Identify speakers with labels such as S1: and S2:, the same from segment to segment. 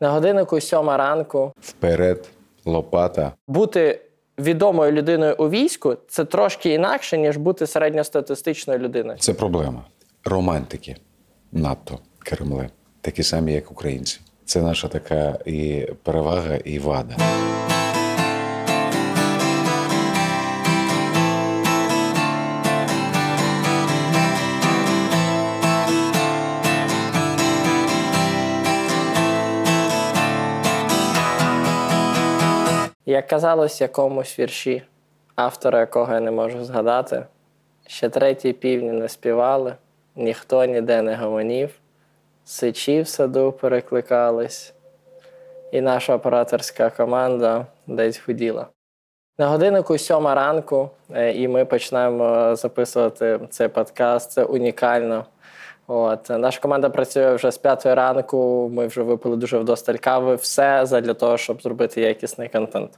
S1: На годиннику сьома ранку.
S2: Вперед, лопата.
S1: Бути відомою людиною у війську це трошки інакше, ніж бути середньостатистичною людиною.
S2: Це проблема. Романтики надто Кремли, такі самі, як українці. Це наша така і перевага, і вада.
S1: Як казалось якомусь вірші, автора якого я не можу згадати, ще треті півні не співали, ніхто ніде не гомонів, сичі в саду перекликались, і наша операторська команда десь гуділа. На годиннику сьома ранку, е, і ми починаємо записувати цей подкаст. Це унікально. От наша команда працює вже з п'ятої ранку. Ми вже випили дуже вдосталь кави. Все для того, щоб зробити якісний контент.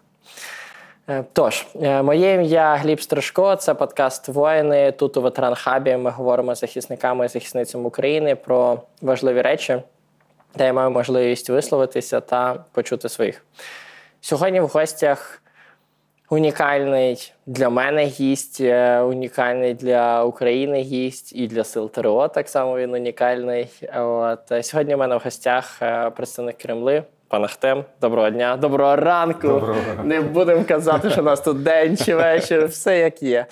S1: Е, тож, е, моє ім'я Гліб Стрижко, це подкаст Воїни. Тут у ветеран хабі ми говоримо з захисниками і захисницями України про важливі речі, де я маю можливість висловитися та почути своїх. Сьогодні в гостях унікальний для мене гість, е, унікальний для України гість і для сил ТРО так само він унікальний. От е, Сьогодні в мене в гостях е, представник Кремли. Пан Ахтем, доброго дня, доброго ранку.
S2: Доброго
S1: Не будемо казати, що у нас тут день чи вечір, все як є.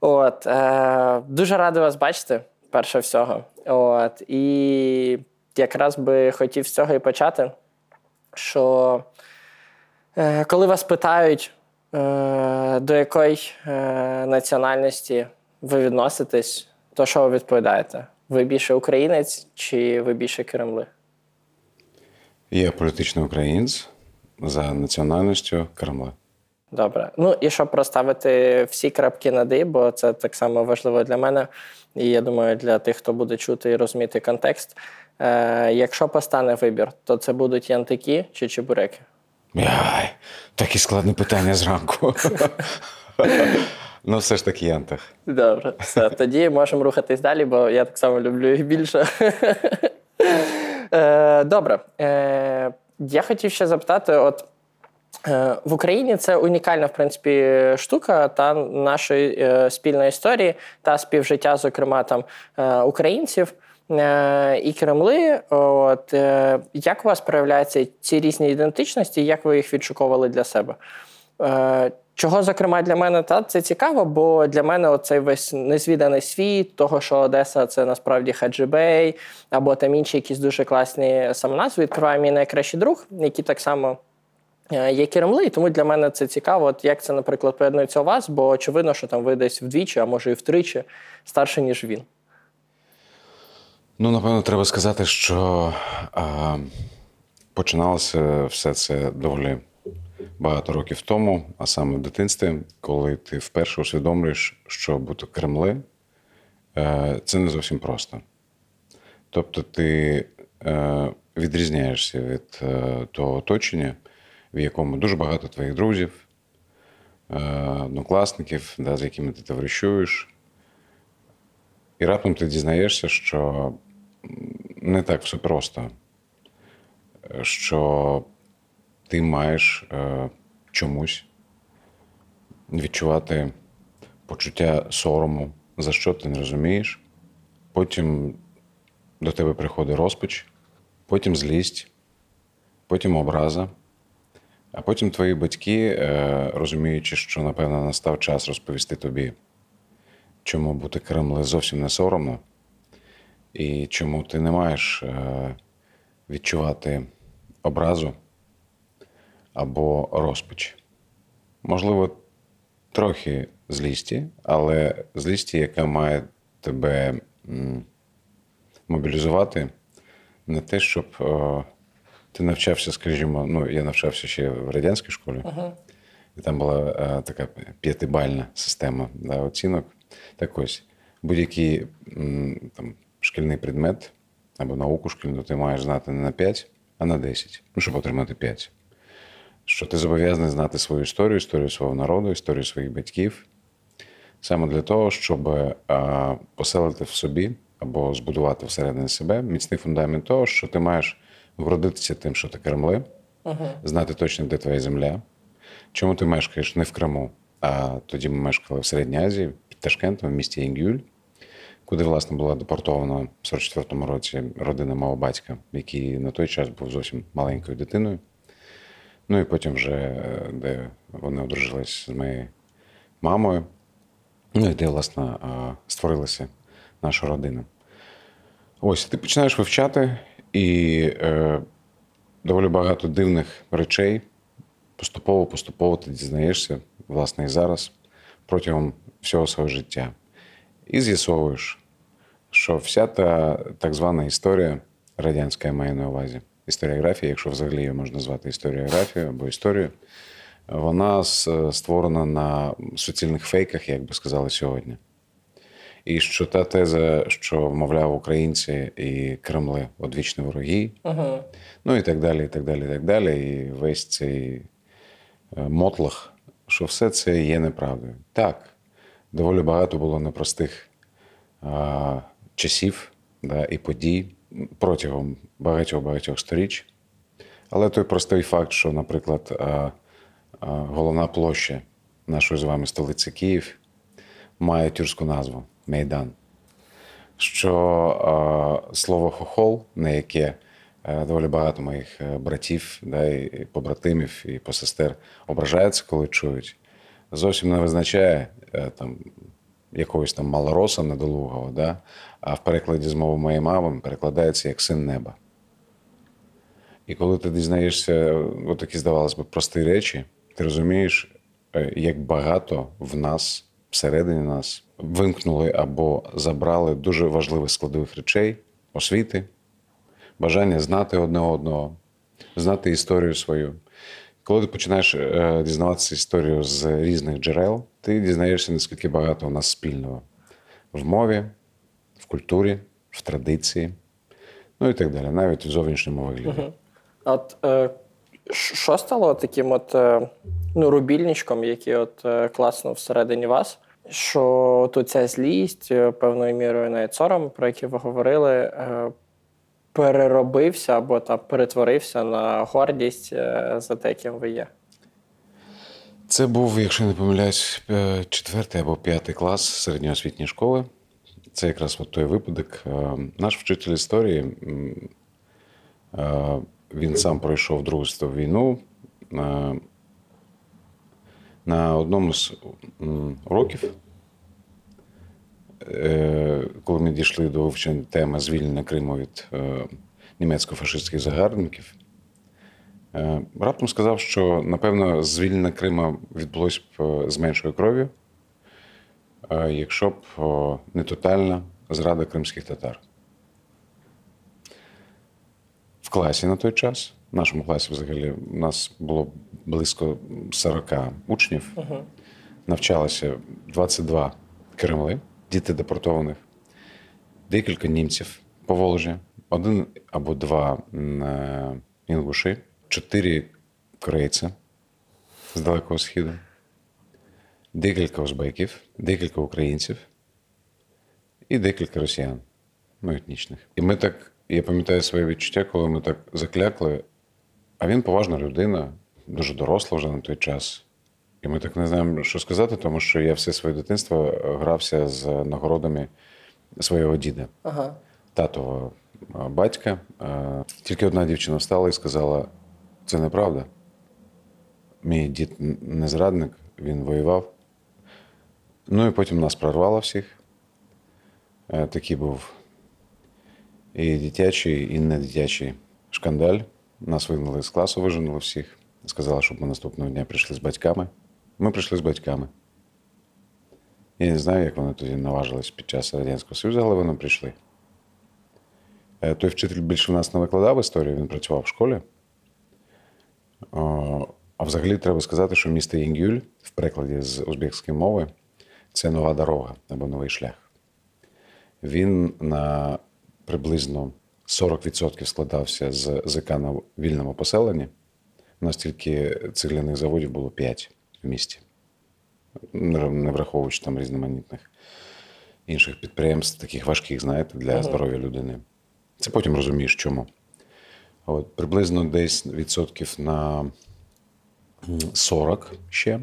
S1: От, е, Дуже радий вас бачити, перше всього. От, І якраз би хотів з цього і почати. Що е, коли вас питають, до якої е, національності ви відноситесь, то що ви відповідаєте? Ви більше українець чи ви більше Кремли?
S2: Я політичний українець за національністю Кремля.
S1: Добре. Ну і щоб проставити всі крапки над «і», бо це так само важливо для мене, і я думаю, для тих, хто буде чути і розуміти контекст. Е, Якщо постане вибір, то це будуть янтики чи чебуреки?
S2: Яй, такі складне питання зранку. Ну, все ж таки янтах.
S1: Добре, все. Тоді можемо рухатись далі, бо я так само люблю їх більше. Е, добре. Е, я хотів ще запитати: от е, в Україні це унікальна, в принципі, штука та нашої спільної історії та співжиття, зокрема там українців. Е, і Кремли. От е, як у вас проявляються ці різні ідентичності, як ви їх відшуковували для себе? Е, чого, зокрема, для мене та це цікаво, бо для мене оцей весь незвіданий світ, того, що Одеса це насправді Хаджибей, або там інші якісь дуже класні самоназви, відкриває мій найкращий друг, який так само є Кремли, і тому для мене це цікаво, от як це, наприклад, поєднується у вас, бо очевидно, що там ви десь вдвічі, а може і втричі старше, ніж він.
S2: Ну, напевно, треба сказати, що а, починалося все це доволі багато років тому, а саме в дитинстві, коли ти вперше усвідомлюєш, що бути Кремли е, це не зовсім просто. Тобто ти е, відрізняєшся від е, того оточення, в якому дуже багато твоїх друзів, однокласників, да, з якими ти товаришуєш. І раптом ти дізнаєшся, що не так все просто, що ти маєш е, чомусь відчувати почуття сорому, за що ти не розумієш. Потім до тебе приходить розпач, потім злість, потім образа. А потім твої батьки, е, розуміючи, що, напевно, настав час розповісти тобі, чому бути Кремле зовсім не соромно, і чому ти не маєш е, відчувати образу або розпач. Можливо, трохи злісті, але злісті, яка має тебе мобілізувати, не те, щоб е, ти навчався, скажімо, ну, я навчався ще в радянській школі, uh-huh. і там була е, така п'ятибальна система да, оцінок. Так ось будь-який там шкільний предмет або науку шкільну ти маєш знати не на 5, а на 10, ну, щоб отримати 5. Що ти зобов'язаний знати свою історію, історію свого народу, історію своїх батьків, саме для того, щоб а, поселити в собі або збудувати всередині себе міцний фундамент того, що ти маєш гордитися тим, що ти Кремли, знати точно, де твоя земля. Чому ти мешкаєш не в Криму, а тоді ми мешкали в Середній Азії, під Ташкентом, в місті Інгюль, куди, власне, була депортована в 44-му році родина мого батька, який на той час був зовсім маленькою дитиною. Ну і потім вже, е, де вони одружились з моєю мамою. Ну і де, власне, е, створилася наша родина. Ось ти починаєш вивчати, і е, доволі багато дивних речей поступово, поступово ти дізнаєшся, власне, і зараз, протягом всього свого життя. І з'ясовуєш, що вся та так звана історія радянська я маю на увазі, історіографія, якщо взагалі її можна назвати історіографією або історією, вона створена на суцільних фейках, як би сказали сьогодні. І що та теза, що, мовляв, українці і Кремли одвічні вороги, ну і так далі, і так далі, і так далі. І весь цей е, мотлах, що все це є неправдою. Так, доволі багато було непростих а, часів да, і подій протягом багатьох-багатьох сторіч. Але той простий факт, що, наприклад, а, а, головна площа нашої з вами столиці Київ має тюркську назву Мейдан. Що а, слово хохол, на яке е, доволі багато моїх е, братів, да, і побратимів, і посестер ображаються, коли чують, зовсім не визначає е, там, якогось там малороса недолугого, да, а в перекладі з мови моєї мами перекладається як син неба. І коли ти дізнаєшся от такі, здавалось би, прості речі, ти розумієш, е, як багато в нас, всередині нас, вимкнули або забрали дуже важливих складових речей, освіти, бажання знати одне одного, знати історію свою. Коли ти починаєш е, дізнаватися історію з різних джерел, ти дізнаєшся, наскільки багато у нас спільного в мові, культурі, в традиції, ну і так далі, навіть в зовнішньому вигляді.
S1: А От е, що стало таким от е, ну, рубільничком, який от е, класно всередині вас? Що тут ця злість, е, певною мірою навіть сором, про який ви говорили, е, переробився або та перетворився на гордість е, за те, ким ви є.
S2: Це був, якщо не помиляюсь, четвертий або п'ятий клас середньоосвітньої школи. Це якраз от той випадок. Е, Наш вчитель історії, е, він сам пройшов Другу світову війну. Е, На одному з уроків, коли ми дійшли до вивчення теми звільнення Криму від німецько-фашистських загарбників, Раптом сказав, що напевно звільнення Крима відбулось б з меншою кров'ю, якщо б не тотальна зрада кримських татар. В класі на той час, в нашому класі взагалі, у нас було близько 40 учнів, навчалося 22 Кремли, діти депортованих, декілька німців по Волжі, один або два е, інгуші, чотири корейці з Далекого Східу, декілька узбеків, декілька українців і декілька росіян, ну, етнічних. І ми так, я пам'ятаю своє відчуття, коли ми так заклякли. А він поважна людина, дуже доросла вже на той час. І ми так не знаємо, що сказати, тому що я все своє дитинство е, грався з нагородами свого діда
S1: Ага.
S2: татового е, батька. Е, Тільки одна дівчина встала і сказала: це неправда. Мій дід не зрадник, він воював. Ну і потім нас прорвало всіх. Е, Такий був і дитячий, і не дитячий шкандаль. Нас вигнали з класу, виженули всіх. Сказали, щоб ми наступного дня прийшли з батьками. Ми прийшли з батьками. Я не знаю, як вони тоді наважились під час Радянського Союзу, але вони прийшли. Е, Той вчитель більше в нас не викладав історію, він працював в школі. А взагалі треба сказати, що місто Інгюль в перекладі з узбекської мови це нова дорога або новий шлях. Він на приблизно 40% складався з ЗК на вільному поселенні. У нас тільки цегляних заводів було 5 в місті, не враховуючи там різноманітних інших підприємств, таких важких, знаєте, для здоров'я людини. Це потім розумієш, чому. От, приблизно десь відсотків на 40 ще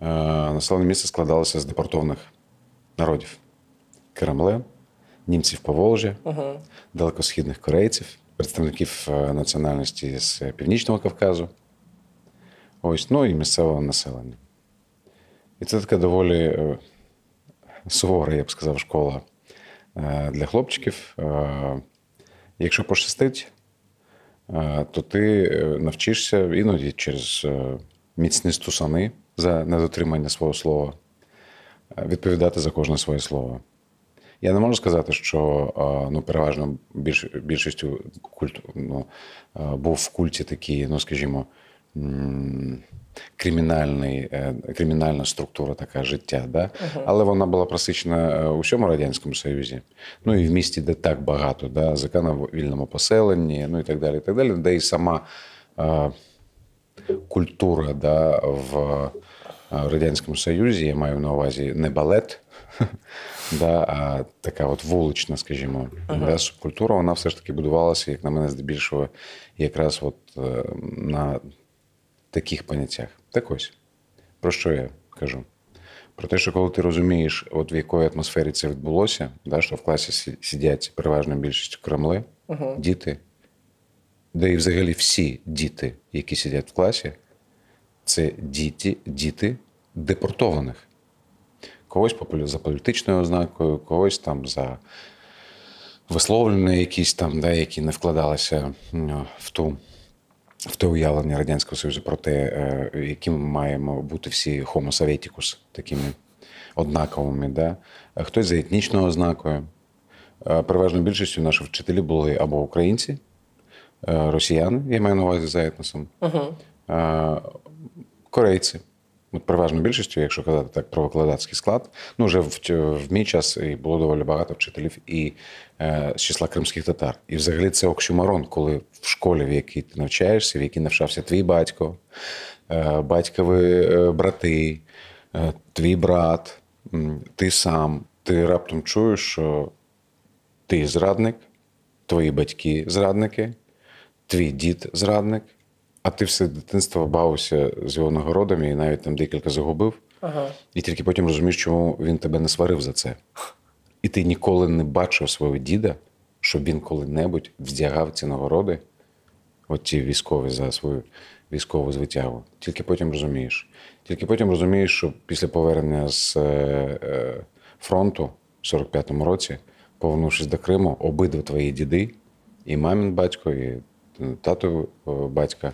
S2: населене місце складалося з депортованих народів. Кремле, німців Поволжя, далекосхідних корейців, представників е, національності з Північного Кавказу. Ось, ну і місцевого населення. І це така доволі е, сувора, я б сказав, школа е, для хлопчиків. Е, Якщо пощастить, е, то ти е, навчишся іноді через е, міцні стусани за недотримання свого слова е, відповідати за кожне своє слово. Я не можу сказати, що е, ну, переважно більш, більшістю культ, ну, е, був в культі такий, ну скажімо, кримінальний, кримінальна структура така життя. Да? Але вона була просичена у всьому Радянському Союзі. Ну і в місті, де так багато, да? ЗК на вільному поселенні, ну і так далі, і так далі, де і сама е, культура да, в е, Радянському Союзі, я маю на увазі не балет, да, а така от вулична, скажімо, да, субкультура, вона все ж таки будувалася, як на мене, здебільшого, якраз от е, на таких поняттях. Так ось, про що я кажу? Про те, що коли ти розумієш, от в якої атмосфері це відбулося, да, що в класі сидять переважно більшістю кремли, діти, де і взагалі всі діти, які сидять в класі, це діти, діти депортованих. Когось за політичною ознакою, когось там за висловлення якісь там, да, які не вкладалися в ту. В те уявлення Радянського Союзу про те, е, якими маємо бути всі homo советикус, такими однаковими. Да? Хтось за етнічною ознакою. Е, Переважно більшістю наші вчителі були або українці, е, росіяни, я маю на увазі за етносом, е, корейці. От переважно більшістю, якщо казати так про викладацький склад, ну вже в, в мій час і було доволі багато вчителів і е, з числа кримських татар. І взагалі це оксюмарон, коли в школі, в якій ти навчаєшся, в якій навчався твій батько, е, батькові е, брати, е, твій брат, ти сам, ти раптом чуєш, що ти зрадник, твої батьки зрадники, твій дід зрадник, а ти все дитинство бавився з його нагородами і навіть там декілька загубив. І тільки потім розумієш, чому він тебе не сварив за це. І ти ніколи не бачив свого діда, щоб він коли-небудь вдягав ці нагороди, от ті військові за свою військову звитягу. Тільки потім розумієш. Тільки потім розумієш, що після повернення з е, е, фронту в 45-му році, повернувшись до Криму, обидва твої діди, і мамін батько, і тато батька,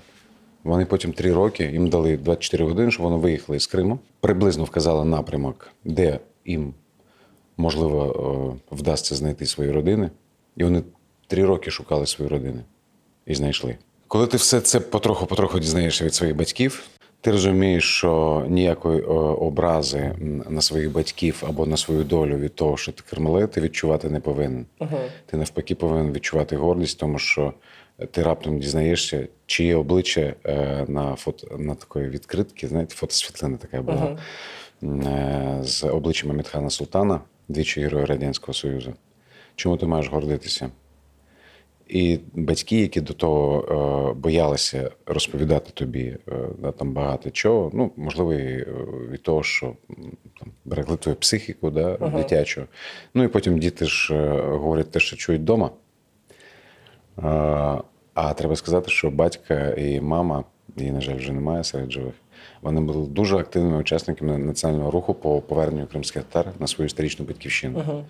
S2: вони потім три роки, їм дали 24 години, щоб вони виїхали з Криму, приблизно вказали напрямок, де їм можливо е, вдасться знайти свої родини. І вони три роки шукали свої родини і знайшли. Коли ти все це потроху-потроху дізнаєшся від своїх батьків, ти розумієш, що ніякої е, образи на своїх батьків або на свою долю від того, що ти кремле, ти відчувати не повинен. Ти навпаки повинен відчувати гордість, тому що ти раптом дізнаєшся, чиє обличчя е, на фото на такої відкритки, знаєте, фотосвітлина така була е, з обличчям Амітхана Султана, двічі героя Радянського Союзу. Чому ти маєш гордитися? І батьки, які до того е, боялися розповідати тобі да, там багато чого, ну, можливо, і від того, що там, берегли твою психіку да, дитячу. Ну і потім діти ж говорять те, що чують вдома. А, треба сказати, що батька і мама, її, на жаль, вже немає серед живих. Вони були дуже активними учасниками національного руху по поверненню кримських татар на свою історичну батьківщину.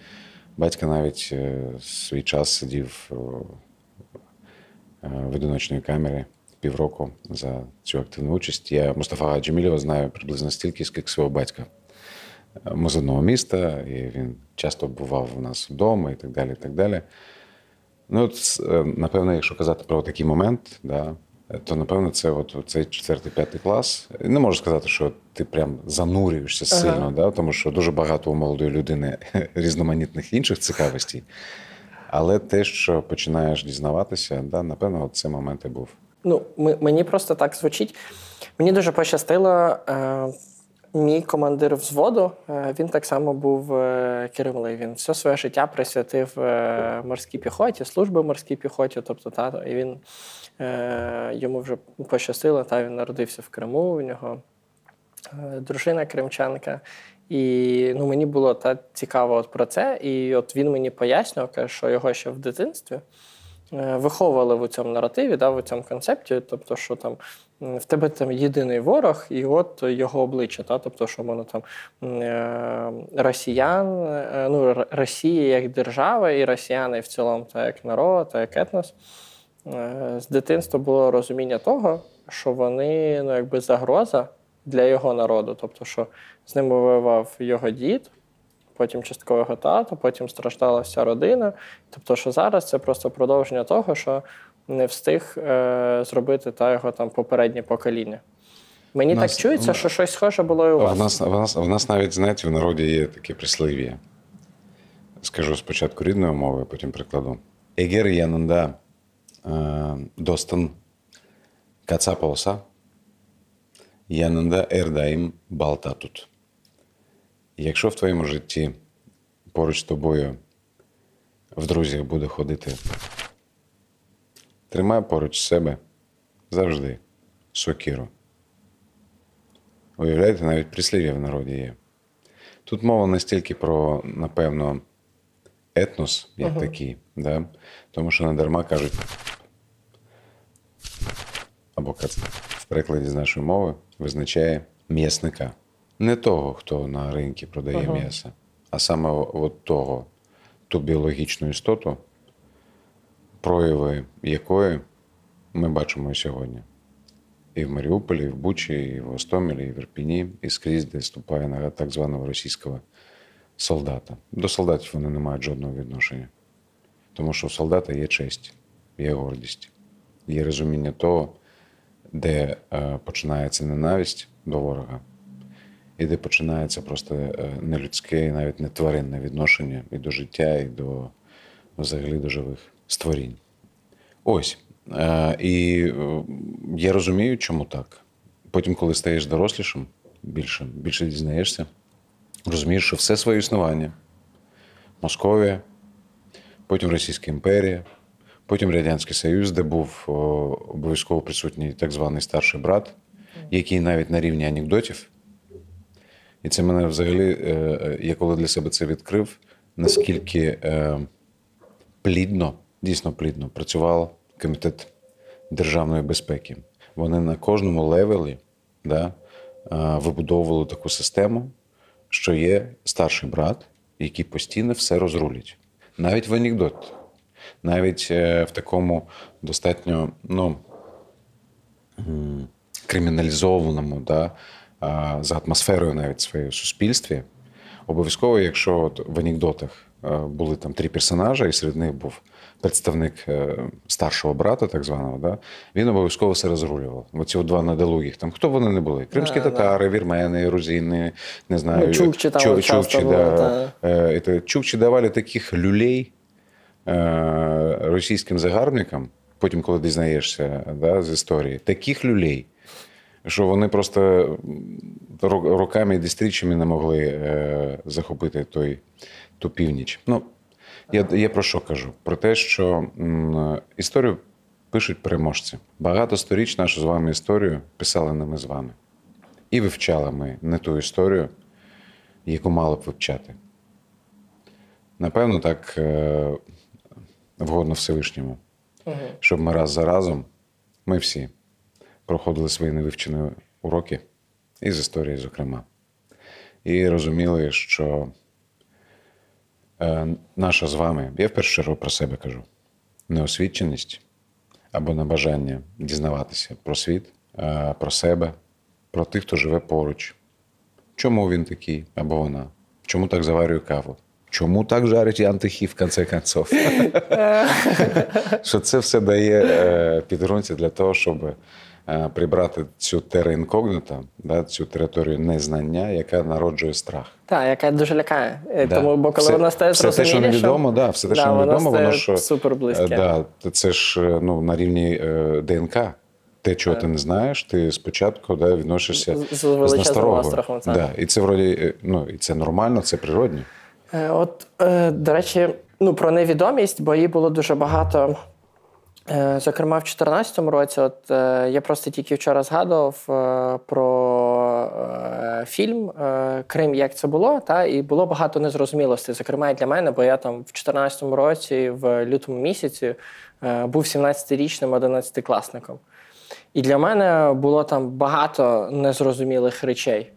S2: Батько навіть е, свій час сидів е, в одиночній камері півроку за цю активну участь. Я Мустафа Джемілєва знаю приблизно стільки, скільки свого батька. Ми з одного міста, і він часто бував у нас вдома і так далі. І так далі. Ну, от, е, напевно, якщо казати про такий момент, да, то напевно це от цей четвертий, п'ятий клас. Не можу сказати, що ти прям занурюєшся сильно, да, тому що дуже багато у молодої людини різноманітних інших цікавостей. Але те, що починаєш дізнаватися, да, напевно, от це момент і був.
S1: Ну, ми, мені просто так звучить. Мені дуже пощастило. Е, мій командир взводу, е, він так само був е, Кирилий. Він все своє життя присвятив е, морській піхоті, служби морській піхоті. Тобто, та, і він йому вже пощастило, та він народився в Криму. У нього дружина кримчанка. І ну, мені було та цікаво от про це. І от він мені пояснював, що його ще в дитинстві виховували в цьому наративі, да, в цьому концепті. Тобто, що там в тебе там єдиний ворог, і от його обличчя. Та, тобто, що воно там е, росіян, е, ну, Росія як держава, і росіяни в цілому, та як народ, та як етнос. Е, З дитинства було розуміння того, що вони ну, якби загроза для його народу. Тобто, що з ним воював його дід, потім частково його тато, потім страждала вся родина. Тобто, що зараз це просто продовження того, що не встиг е, зробити та його там попереднє покоління. Мені
S2: Нас-
S1: так чується, що щось схоже було і у вас.
S2: В нас, в, нас, в нас навіть, знаєте, в народі є таке прислів'я. Скажу спочатку рідною мовою, потім прикладу. Егер янында е, достан кацап болса, янында ердаїм балта тут. Якщо в твоєму житті поруч з тобою в друзях буде ходити, тримай поруч себе завжди сокиру. Уявляєте, навіть прислів'я в народі є. Тут мова не стільки про, напевно, етнос як такий, да? тому що не дарма кажуть, або в перекладі з нашої мови визначає м'ясника. Не того, хто на ринку продає м'ясо, а саме от того, ту біологічну істоту, прояви якої ми бачимо сьогодні. І в Маріуполі, і в Бучі, і в Остомілі, і в Ірпіні, і скрізь, де ступає нога так званого російського солдата. До солдатів вони не мають жодного відношення. Тому що у солдата є честь, є гордість, є розуміння того, де е, починається ненависть до ворога, і де починається просто е, нелюдське і навіть не тваринне відношення і до життя, і до взагалі до живих створінь. Ось. Е, і е, я розумію, чому так. Потім, коли стаєш дорослішим, більше, більше дізнаєшся, розумієш, що все своє існування Московія, потім Російська імперія, потім Радянський Союз, де був обов'язково присутній так званий старший брат, який навіть на рівні анекдотів. І це мене взагалі, е, е, я коли для себе це відкрив, наскільки е, плідно, дійсно плідно працював комітет державної безпеки. Вони на кожному левелі да, вибудовували таку систему, що є старший брат, який постійно все розрулить. Навіть в анекдот, навіть в такому достатньо ну, криміналізованому, да, за атмосферою навіть в своєму суспільстві. Обов'язково, якщо от в анекдотах е, були там три персонажі, і серед них був представник е, старшого брата, так званого, да, він обов'язково все розрулював. Оці два недолугих, там хто вони не були? Кримські
S1: Да, да.
S2: татари, вірмени, грузини, не знаю.
S1: Ну, чукчі там
S2: чу- чукчі,
S1: були,
S2: да. Е, это, чукчі давали таких люлей е, російським загарбникам, потім, коли дізнаєшся да, з історії, таких люлей, що вони просто руками і десятиріччями не могли е, захопити той, ту північ. Ну, я, я про що кажу? Про те, що м, історію пишуть переможці. Багато сторіч нашу з вами історію писали не ми з вами. І вивчали ми не ту історію, яку мали б вивчати. Напевно, так е, вгодно Всевишньому, щоб ми раз за разом, ми всі проходили свої невивчені уроки, і з історії, зокрема, і розуміли, що е, наша з вами, я в першу чергу про себе кажу, неосвіченість або небажання дізнаватися про світ, е, про себе, про тих, хто живе поруч. Чому він такий або вона? Чому так заварює каву? Чому так жарить антихів, в конце концов? Що це все дає е, підґрунтя для того, щоб е, прибрати цю тера інкогніта, да, цю територію незнання, яка народжує страх.
S1: Так, яка дуже лякає. Е,
S2: Да.
S1: Тому, бо коли
S2: все,
S1: вона стає
S2: все те, що невідомо, да, все те, що
S1: да,
S2: невідомо,
S1: стає
S2: воно що
S1: супер близьке.
S2: е, Да, це ж е, ну, на рівні е, ДНК. те, чого ти не знаєш, ти спочатку да, відносишся
S1: З- з
S2: з, насторогою. Да. І це вроді, е, ну, і це нормально, це природньо.
S1: Е, От, е, до речі, ну, про невідомість, бо її було дуже багато. Е, Зокрема, в 2014 році, от е, я просто тільки вчора згадував е, про фільм Крим, як це було, та і було багато незрозумілостей. Зокрема, і для мене, бо я там в 2014 році, в лютому місяці, був 17-річним 11-класником. І для мене було там багато незрозумілих речей.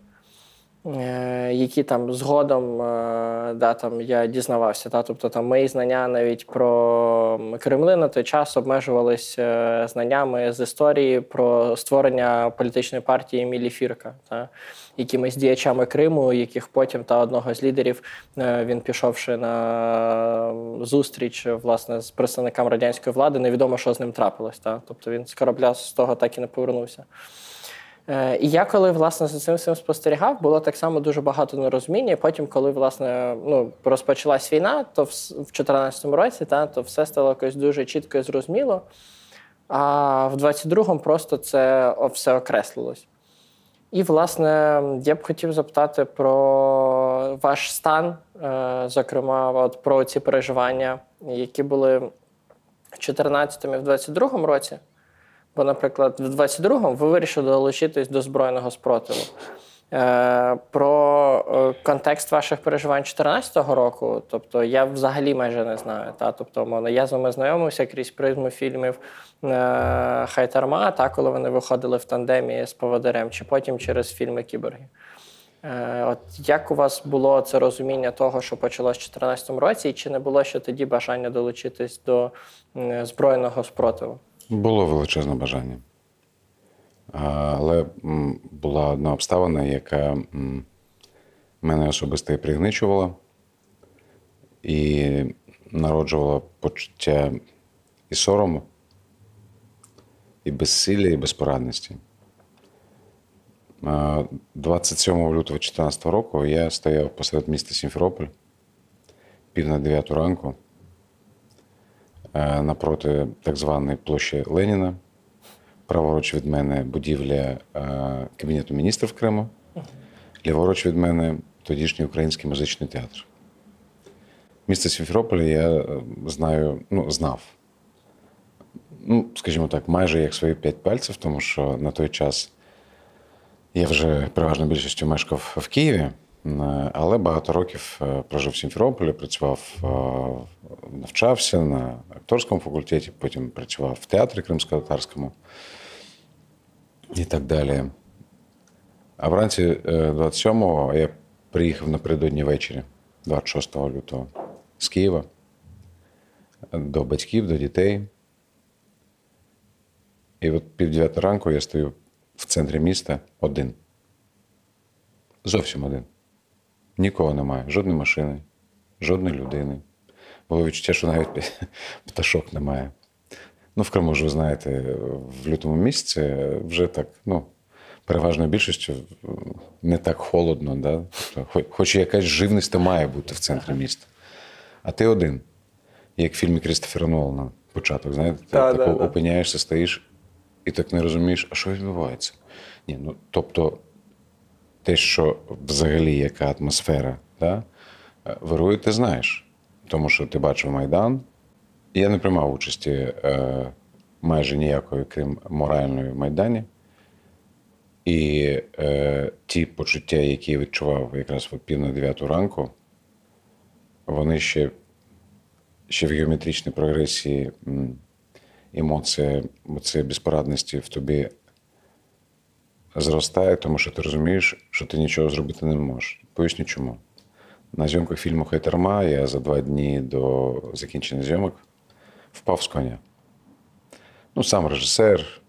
S1: Е, які там згодом е, да, там, я дізнавався. Та, тобто там мої знання навіть про Кремли на той час обмежувалися е, знаннями з історії про створення політичної партії Емілі Фірка, та, якимись діячами Криму, яких потім та одного з лідерів він пішовши на зустріч власне з представниками радянської влади, невідомо, що з ним трапилось. Та. Тобто він з корабля з того так і не повернувся. Е, І я коли власне за цим всім спостерігав, було так само дуже багато нерозуміння. Потім, коли власне ну, розпочалась війна, то в 2014 році, та, то все стало якось дуже чітко і зрозуміло. А в 22-му просто це все окреслилось. І, власне, я б хотів запитати про ваш стан, е, зокрема, от про ці переживання, які були в 2014 і в 2022 році. Бо, наприклад, в 22-му ви вирішили долучитись до збройного спротиву. Е, про е, контекст ваших переживань 2014 року, тобто я взагалі майже не знаю. Та? Тобто, я з вами знайомився крізь призму фільмів е, Хайтарма, та, коли вони виходили в тандемі з поводирем, чи потім через фільми Кіборги. От як у вас було це розуміння того, що почалось в 2014 році, і чи не було ще тоді бажання долучитись до збройного спротиву?
S2: Було величезне бажання. Але була одна обставина, яка мене особисто і пригничувала і народжувала почуття і сорому, і безсилля, і безпорадності. 27 лютого 2014 року я стояв посеред міста Сімферополь, пів на 9 ранку напроти так званої площі Леніна. Праворуч від мене будівля е, Кабінету міністрів Криму, ліворуч від мене тодішній український музичний театр. Місто Сімферополя я е, знаю, ну, знав. Ну, скажімо так, майже як свої п'ять пальців, тому що на той час я вже переважно більшістю мешкав в Києві, е, але багато років е, прожив в Сімферополі, працював, е, навчався на акторському факультеті, потім працював в театрі кримсько-татарському і так далі. А вранці е, 27-го я приїхав напередодні ввечері, 26 лютого, з Києва до батьків, до дітей. І от пів дев'ята ранку я стою в центрі міста один. Зовсім один. Нікого немає, жодної машини, жодної людини. Було відчуття, що навіть пташок немає. Ну, в Криму ж ви знаєте, в лютому місяці вже так, ну, переважною більшістю не так холодно, да? тобто, хоч, якась живність то має бути в центрі міста. А ти один, як в фільмі Крістофера Нолана, початок, знаєте, ти
S1: Та,
S2: так
S1: да, да.
S2: опиняєшся, стоїш і так не розумієш, а що відбувається. Ні, ну, тобто, те, що взагалі яка атмосфера, да? е, вирує, ти знаєш. Тому що ти бачив Майдан. Я не приймав участі е, майже ніякої, крім моральної в Майдані. І е, ті почуття, які я відчував якраз в пів на дев'яту ранку, вони ще, ще в геометричній прогресії емоція безпорадності в тобі зростає, тому що ти розумієш, що ти нічого зробити не можеш. Поясню чому. На зйомках фільму Хайтерма я за два дні до закінчення зйомок впав з коня. Ну, сам режисер,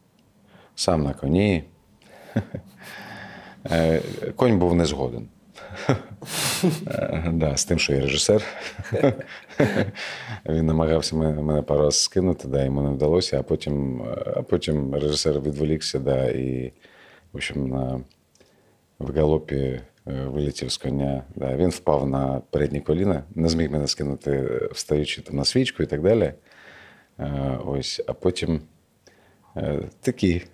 S2: сам на коні. Е, Конь був не згоден. Е, да, з тим, що я режисер. Він намагався мене, пару раз скинути, да, йому не вдалося, а потім, а потім режисер відволікся, да, і, в общем, на, в галопі е, вилетів з коня. Да. Він впав на переднє коліна, не зміг мене скинути, встаючи там на свічку і так далі. Е, Ось, а потім Е, Такий.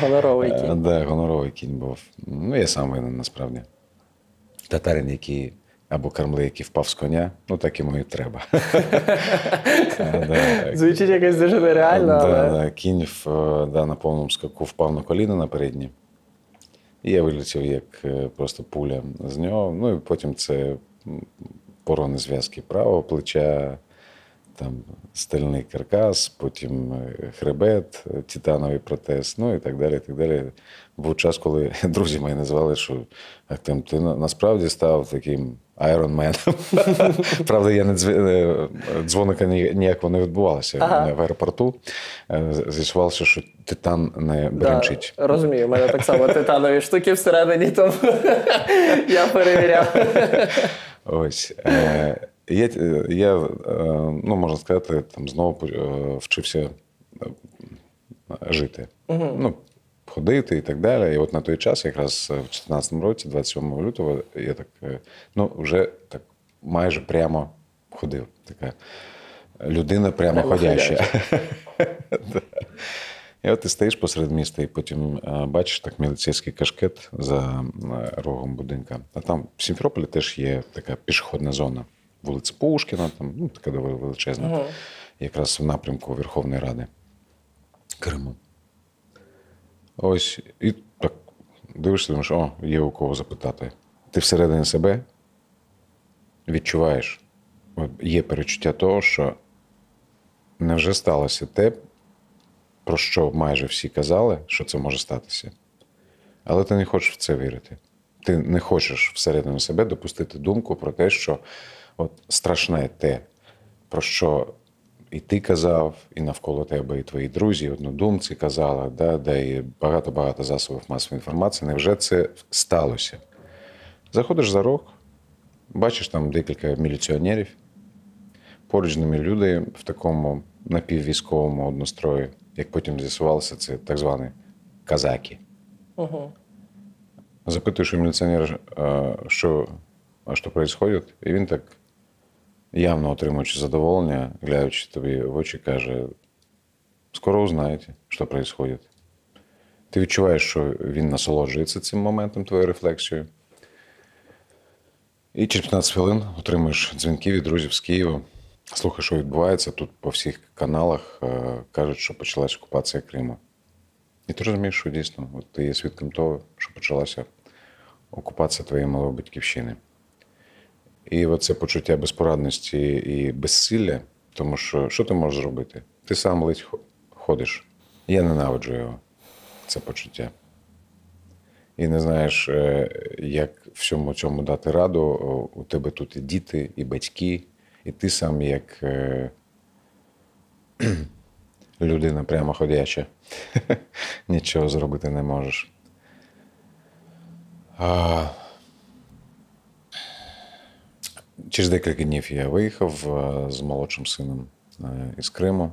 S1: Гоноровий
S2: Е,
S1: кінь.
S2: Да, гоноровий кінь був. Ну, я сам винен насправді. Татарин, який або кормли, який впав з коня, ну так йому і треба.
S1: Звучить якось дуже нереально,
S2: кінь на повному скаку впав на коліно на переднє. І я вилетів як е, просто пуля з нього. Ну і потім це порони зв'язки правого плеча, там стальний каркас, потім е, хребет, е, титановий протез, ну і так далі. і так далі. Був час, коли друзі мої називали, що Артем, ти насправді став таким айронменом. Правда, я не е, дзвоника ні- ніякого не відбувалося
S1: Ага.
S2: в аеропорту. Е, З'ясувалося, що титан не
S1: Да,
S2: бренчить.
S1: розумію, у мене так само титанові штуки всередині, тому я перевіряв.
S2: Ось. Я, я е, ну, можна сказати, там знову вчився жити. Ну, ходити і так далі. І от на той час, якраз в 2014 році, 27 лютого, я так е, ну, вже так майже прямо ходив. Така людина прямо
S1: Прямо
S2: ходяща. І от ти стоїш посеред міста, і потім е, бачиш так міліцейський кашкет за е, рогом будинка. А там в Сімферополі теж є така пішохідна зона. Вулиця Пушкіна, там, ну, така доволі величезна, якраз в напрямку Верховної Ради Криму. Ось, і так дивишся, думаєш, о, є у кого запитати. Ти всередині себе відчуваєш, є перечуття того, що невже сталося те, про що майже всі казали, що це може статися. Але ти не хочеш в це вірити. Ти не хочеш всередину себе допустити думку про те, що от страшне те, про що і ти казав, і навколо тебе, і твої друзі, і однодумці казали, да, де і багато-багато засобів масової інформації, невже це сталося? Заходиш за рог, бачиш там декілька міліціонерів, поруч з ними люди в такому напіввійськовому однострої, як потім з'ясувалося, це так звані казаки.
S1: Угу.
S2: Запитуєш у міліціонера, що, а що відбувається, і він так, явно отримуючи задоволення, глядячи тобі в очі, каже: скоро узнаєте, що відбувається. Ти відчуваєш, що він насолоджується цим моментом, твоєю рефлексією. І через 15 хвилин отримуєш дзвінки від друзів з Києва. Слухай, що відбувається. Тут по всіх каналах е, кажуть, що почалась окупація Криму. І ти розумієш, що дійсно от ти є свідком того, що почалася окупація твоєї малої батьківщини. І оце почуття безпорадності і безсилля, тому що що ти можеш зробити? Ти сам ледь ходиш. Я ненавиджу його, це почуття. І не знаєш, е, як всьому цьому дати раду. У тебе тут і діти, і батьки, і ти сам як е, людина прямо ходяча. Нічого зробити не можеш. А... Через декілька днів я виїхав е, з молодшим сином е, із Криму.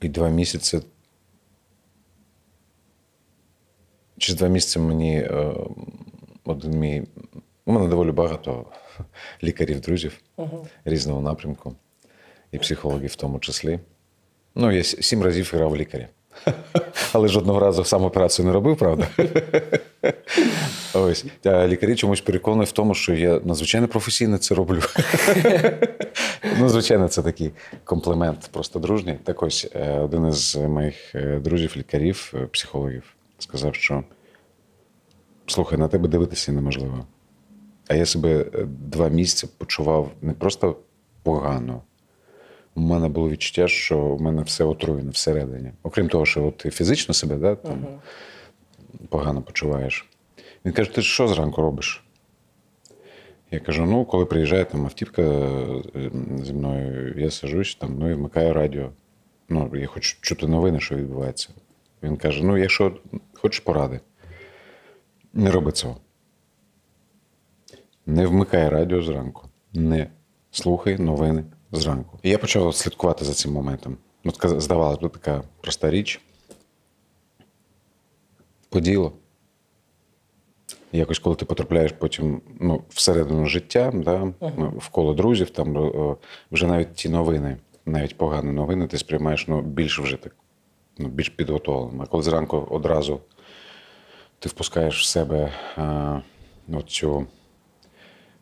S2: І два місяці. Через два місяці мені е, один мій. У мене доволі багато лікарів, друзів різного напрямку, і психологів в тому числі. Ну, я сім разів грав лікаря. Але жодного разу сам операцію не робив, правда? Ось. А лікарі чомусь переконані в тому, що я надзвичайно професійно це роблю. ну, звичайно, це такий комплімент, просто дружній. Так ось е, один із моїх е, друзів, лікарів, е, психологів, сказав, що слухай, на тебе дивитися неможливо. А я себе е, два місяці почував не просто погано. У мене було відчуття, що в мене все отруєно всередині. Окрім того, що ти фізично себе да, там, погано почуваєш. Він каже: ти що зранку робиш? Я кажу: ну, коли приїжджає там автівка е, зі мною, я сажусь там, ну і вмикаю радіо. Ну, я хочу чути новини, що відбувається. Він каже: ну, якщо хочеш поради, не роби цього. Не вмикай радіо зранку, не слухай новини зранку. І я почав слідкувати за цим моментом. Ну, така, здавалось би, така проста річ. По ділу. Якось, коли ти потрапляєш потім ну, всередину життя, да, ну, в коло друзів, там е, вже навіть ті новини навіть погані новини, ти сприймаєш ну, більш вже так, ну, більш підготовленим. А коли зранку одразу ти впускаєш в себе а, ну, цю,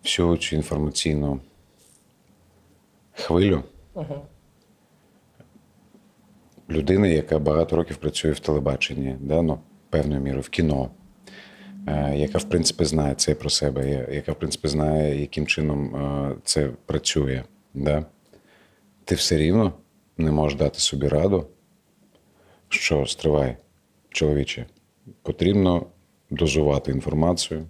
S2: всю цю інформаційну хвилю людини, яка багато років працює в телебаченні, да, ну, певною мірою в кіно, е, яка, в принципі, знає це про себе, яка, в принципі, знає, яким чином е, це працює. Да? Ти все рівно не можеш дати собі раду, що стривай, чоловіче, потрібно дозувати інформацію,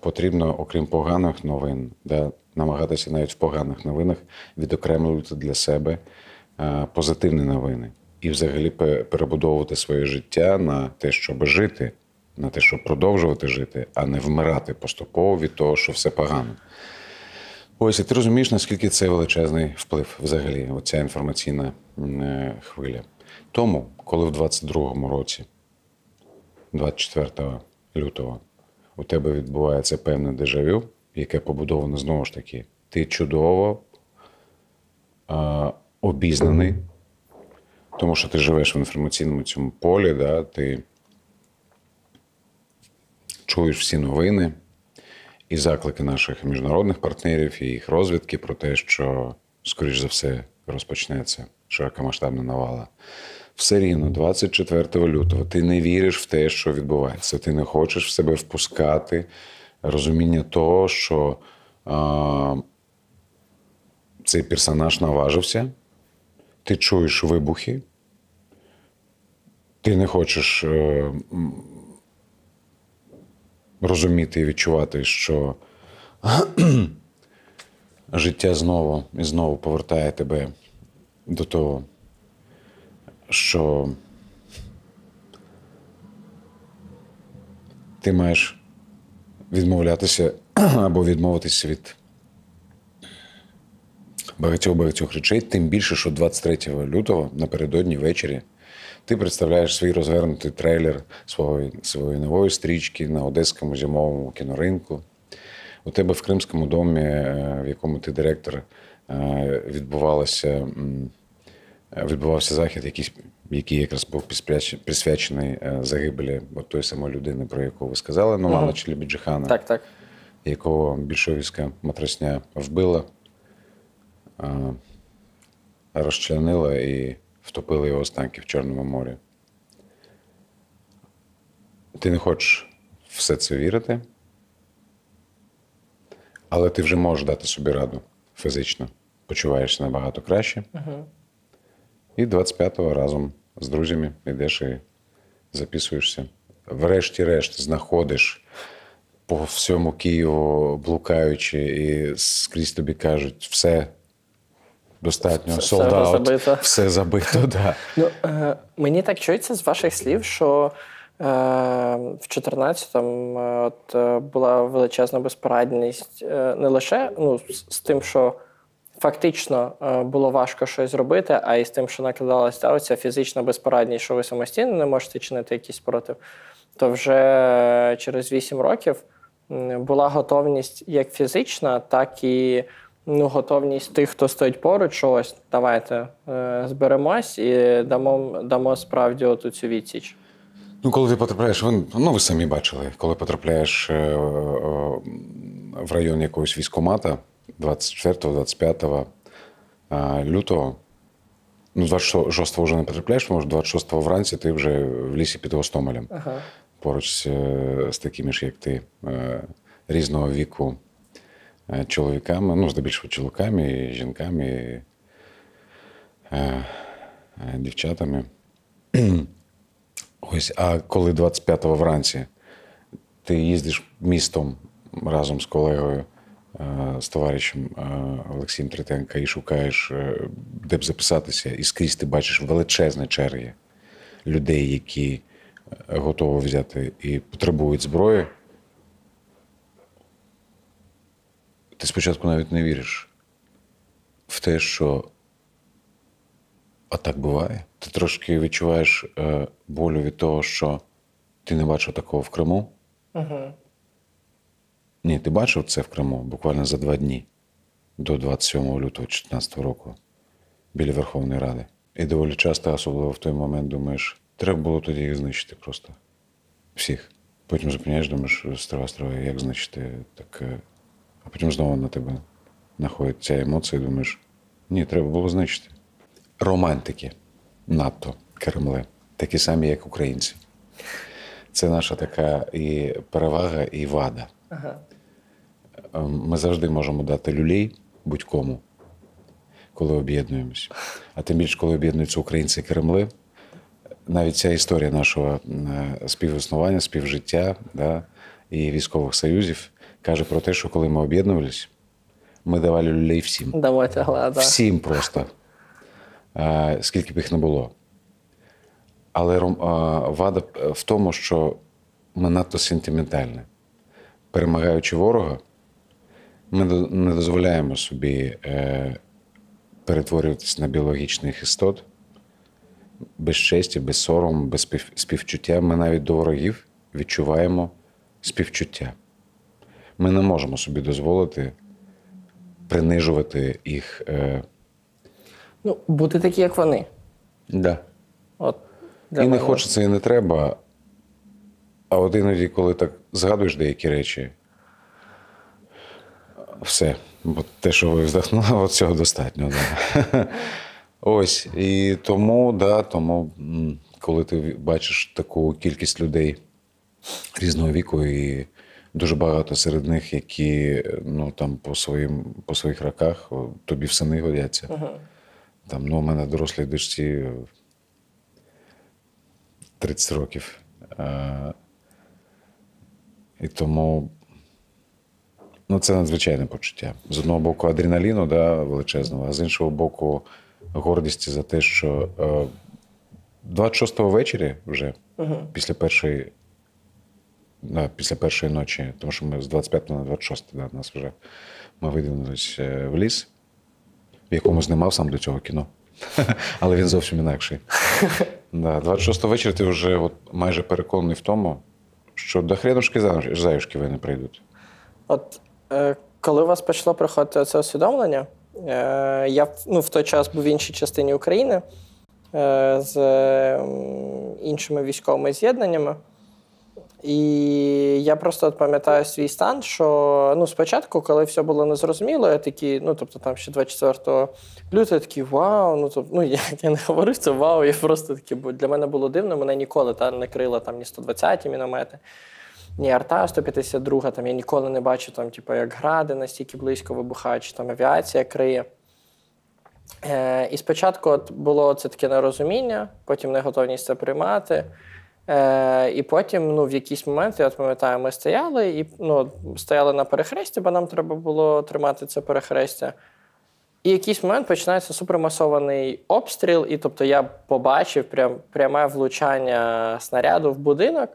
S2: потрібно, окрім поганих новин, да, намагатися навіть в поганих новинах відокремлювати для себе е, позитивні новини і взагалі перебудовувати своє життя на те, щоб жити, на те, щоб продовжувати жити, а не вмирати поступово від того, що все погано. Ось, і ти розумієш, наскільки це величезний вплив взагалі, оця інформаційна е, хвиля. Тому, коли в 22-му році, 24 лютого, у тебе відбувається певне дежавю, яке побудоване знову ж таки, ти чудово е, обізнаний, тому що ти живеш в інформаційному цьому полі, да, ти чуєш всі новини і заклики наших міжнародних партнерів і їх розвідки про те, що, скоріш за все, розпочнеться широкомасштабна навала. Все рівно, 24 лютого, ти не віриш в те, що відбувається. Ти не хочеш в себе впускати розуміння того, що а, цей персонаж наважився, ти чуєш вибухи, ти не хочеш е, розуміти і відчувати, що життя знову і знову повертає тебе до того, що ти маєш відмовлятися або відмовитися від багатьох багатьох речей, тим більше, що 23 лютого напередодні ввечері ти представляєш свій розвернутий трейлер своєї, своєї нової стрічки на одеському зимовому кіноринку. У тебе в Кримському домі, е, в якому ти директор, е, відбувалося, відбувався захід, який, який якраз був присвячений е, загибелі от тої самої людини, про яку ви сказали, Номана Челебіджихана
S1: Так, так.
S2: якого більшовицька матросня вбила, а, розчленила і втопила його останки в Чорному морі. Ти не хочеш все це вірити, але ти вже можеш дати собі раду фізично. Почуваєшся набагато краще. І 25-го разом з друзями йдеш і записуєшся. Врешті-решт знаходиш по всьому Києву блукаючи, і скрізь тобі кажуть, все достатньо,
S1: Все-
S2: солдат,
S1: все забито.
S2: все забито, да.
S1: Ну, е, мені так чується з ваших слів, що е, в 14-му е, от, е, була величезна безпорадність е, не лише ну, з, з тим, що фактично е, було важко щось зробити, а й з тим, що накладалася оця фізична безпорадність, що ви самостійно не можете чинити якийсь спротив. То вже через 8 років була готовність як фізична, так і ну, готовність тих, хто стоїть поруч, що ось давайте е, зберемось і дамо, дамо справді оту цю відсіч.
S2: Ну, коли ти потрапляєш, ви, ну ви самі бачили, коли потрапляєш е, в район якогось військкомата 24-25 е, лютого, ну, 26-го вже не потрапляєш, тому що 26 вранці ти вже в лісі під Гостомелем.
S1: Ага.
S2: поруч з, з такими ж, як ти, е, різного віку е, чоловіками, ну, здебільшого чоловіками, жінками, е, е, дівчатами. Ось, а коли 25-го вранці ти їздиш містом разом з колегою, з товаришем е, Олексієм Третенка і шукаєш, е, де б записатися, і скрізь ти бачиш величезні черги людей, які е, готові взяти і потребують зброї. Ти спочатку навіть не віриш в те, що а так буває. Ти трошки відчуваєш е, болю від того, що ти не бачив такого в Криму.
S1: Угу.
S2: Ні, ти бачив це в Криму буквально за два дні до 27 лютого 2014 року. біля Верховної Ради. І доволі часто, особливо в той момент, думаєш, треба було тоді їх знищити просто. Всіх. Потім зупиняєш, думаєш, страва, страва, як знищити? Так, е, а потім знову на тебе находить ця емоція, і думаєш, ні, треба було знищити. Романтики надто Кремле, такі самі, як українці. Це наша така і перевага, і вада.
S1: Ага.
S2: Ем, Ми завжди можемо дати люлей будь-кому, коли об'єднуємось. А тим більше, коли об'єднуються українці і Кремли, навіть ця історія нашого е, співіснування, співжиття да, і військових союзів каже про те, що коли ми об'єднувались, ми давали люлей всім.
S1: Дамо тягла, да.
S2: Всім просто, скільки б їх не було. Але вада в тому, що ми надто сентиментальні. Перемагаючи ворога, ми не дозволяємо собі е, перетворюватися на біологічних істот без честі, без сорому, без співчуття. Ми навіть до ворогів відчуваємо співчуття. Ми не можемо собі дозволити принижувати їх. Е,
S1: Ну, бути такі, як вони.
S2: да.
S1: От,
S2: І не хочеться, і не треба. А от іноді, коли так згадуєш деякі речі, все. Бо те, що ви вздохнули, от цього достатньо. Да. Ось. І тому, да, тому, коли ти бачиш таку кількість людей різного віку, і дуже багато серед них, які ну, там, по, своїм, по своїх роках тобі в сини годяться. Там, ну, у мене дорослій дочці 30 років. І тому ну, це надзвичайне почуття. З одного боку, адреналіну да, величезного, а з іншого боку, гордісті за те, що е, 26-го ввечері вже, після першої. Да, після першої ночі, тому що ми з 25 на 26 да, нас вже ми видвинулись е, в ліс, в якому знімав сам до цього кіно. Але він зовсім інакший. Да, 26 вечора ти вже от майже переконаний в тому, що до хренушки заюшки ви не прийдуть.
S1: От е, коли у вас почало приходити це усвідомлення, е, я ну, в той час був в іншій частині України е, з іншими військовими з'єднаннями. І я просто от пам'ятаю свій стан, що ну, спочатку, коли все було незрозуміло, я такий, ну тобто там ще 24 лютого, я такий вау. Ну тобто, ну я, я не говорив це вау, я просто такий, бо для мене було дивно, мене ніколи та, не крила там ні 120-ті міномети, ні арта 152, там я ніколи не бачив, там, типу, як гради настільки близько вибухають, чи там авіація криє. Е, і спочатку от було це таке нерозуміння, потім неготовність це приймати. Е, і потім, ну, в якийсь момент, я от пам'ятаю, ми стояли і ну, стояли на перехресті, бо нам треба було тримати це перехрестя. І якийсь момент починається супермасований обстріл, і тобто я побачив прям, пряме влучання снаряду в будинок,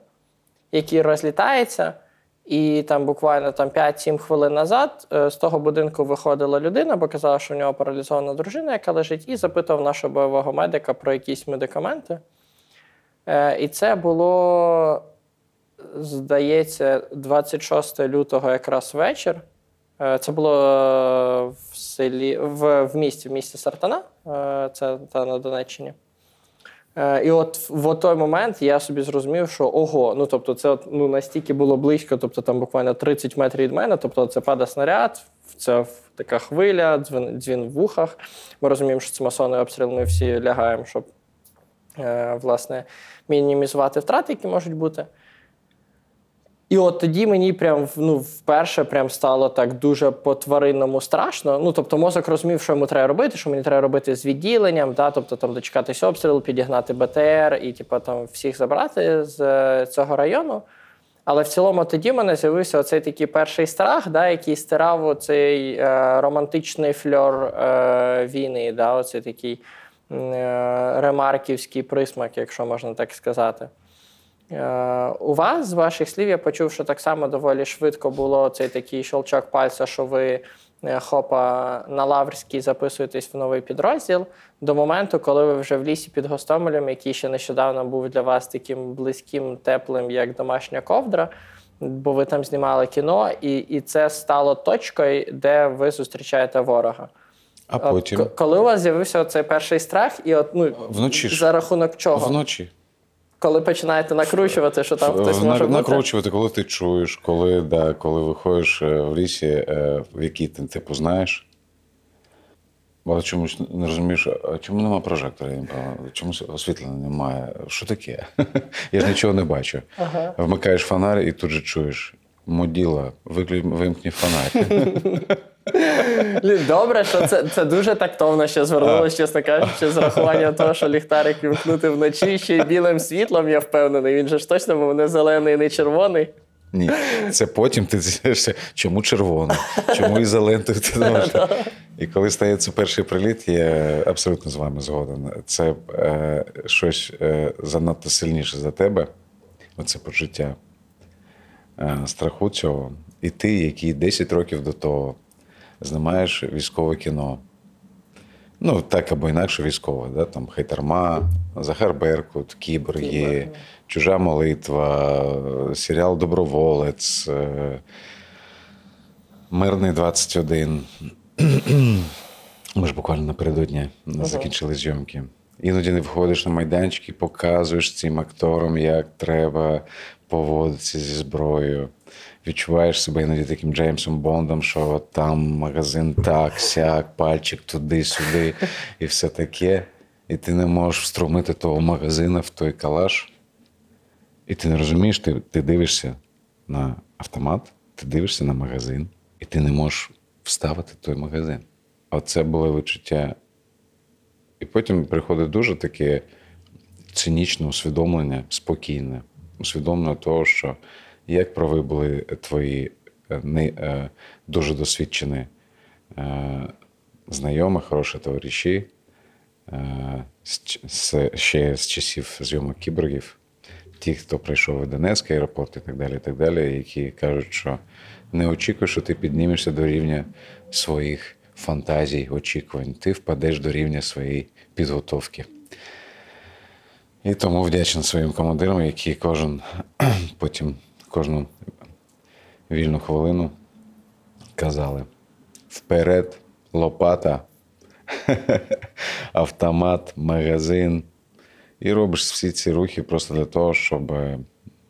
S1: який розлітається. І там буквально там 5-7 хвилин назад е, з того будинку виходила людина, бо казала, що в нього паралізована дружина, яка лежить, і запитував нашого бойового медика про якісь медикаменти. Е, І це було, здається, 26 лютого якраз вечір. Е, Це було в селі в, в місті, в місті Сартана, це та на Донеччині. Е, І от в той момент я собі зрозумів, що ого, ну тобто, це ну, настільки було близько, тобто там буквально 30 метрів від мене, тобто це падає снаряд, це така хвиля, дзвін, дзвін в вухах. Ми розуміємо, що це масонний обстріл, ми всі лягаємо, щоб е, власне мінімізувати втрати, які можуть бути. І от тоді мені прям ну, вперше прям стало так дуже по-тваринному страшно. Ну, тобто, мозок розумів, що йому треба робити, що мені треба робити з відділенням, да? тобто там дочекатись обстрілу, підігнати БТР і типу, там всіх забрати з е, цього району. Але в цілому тоді в мене з'явився оцей такий перший страх, да, який стирав оцей е, романтичний фльор е, війни, да, оцей такий е, ремарківський присмак, якщо можна так сказати. Е, У вас, з ваших слів, я почув, що так само доволі швидко було цей такий щелчок пальця, що ви е, хопа на Лаврській записуєтесь в новий підрозділ до моменту, коли ви вже в лісі під Гостомелем, який ще нещодавно був для вас таким близьким, теплим, як домашня ковдра, бо ви там знімали кіно, і, і це стало точкою, де ви зустрічаєте ворога.
S2: А потім
S1: к- коли у вас з'явився цей перший страх, і от ну
S2: Вночі
S1: за рахунок чого?
S2: вночі.
S1: Коли починаєте накручувати, що там хтось може бути?
S2: накручувати, коли ти чуєш, коли, да, коли виходиш е, в лісі, е, в якій ти типу знаєш. Але чомусь не розумієш, а чому немає прожектора? Я не пам'ятаю, Чому освітлення немає? Що таке? Я ж нічого не бачу. Вмикаєш фонарь і тут же чуєш. Моділа, виклю... вимкні фонарь.
S1: Добре, що це, це дуже тактовно ще звернулося, чесно кажучи, з рахуванням того, що ліхтарик вімкнути вночі ще й білим світлом, я впевнений. Він же ж точно був не зелений, не червоний.
S2: Ні, це потім ти дізнаєшся, чому червоно, чому ти думаєш. І коли стається перший приліт, я абсолютно з вами згоден. Це е, щось е, занадто сильніше за тебе, оце почуття страху цього. І ти, який 10 років до того знімаєш військове кіно. Ну, так або інакше військове, да? там Хайтарма, Захар Беркут, Кібер є, Чужа молитва, серіал Доброволець, е, Мирний 21. Ми ж буквально напередодні закінчили зйомки. Іноді не виходиш на майданчик і показуєш цим акторам, як треба поводитися зі зброєю. Відчуваєш себе іноді таким Джеймсом Бондом, що там магазин так, сяк, пальчик туди-сюди і все таке. І ти не можеш встромити того магазина в той калаш. І ти не розумієш, ти, ти дивишся на автомат, ти дивишся на магазин, і ти не можеш вставити той магазин. Оце було відчуття. І потім приходить дуже таке цинічне усвідомлення, спокійне, усвідомлення того, що як прави були твої не, е, дуже досвідчені е, знайомі, хороші товариші, е, ще з часів зйомок кіборгів, ті, хто прийшов в Донецький аеропорт і так далі, і так далі, які кажуть, що не очікуй, що ти піднімешся до рівня своїх фантазій, очікувань. Ти впадеш до рівня своєї підготовки. І тому вдячний своїм командирам, які кожен потім кожну вільну хвилину казали: вперед, лопата, автомат, магазин. І робиш всі ці рухи просто для того, щоб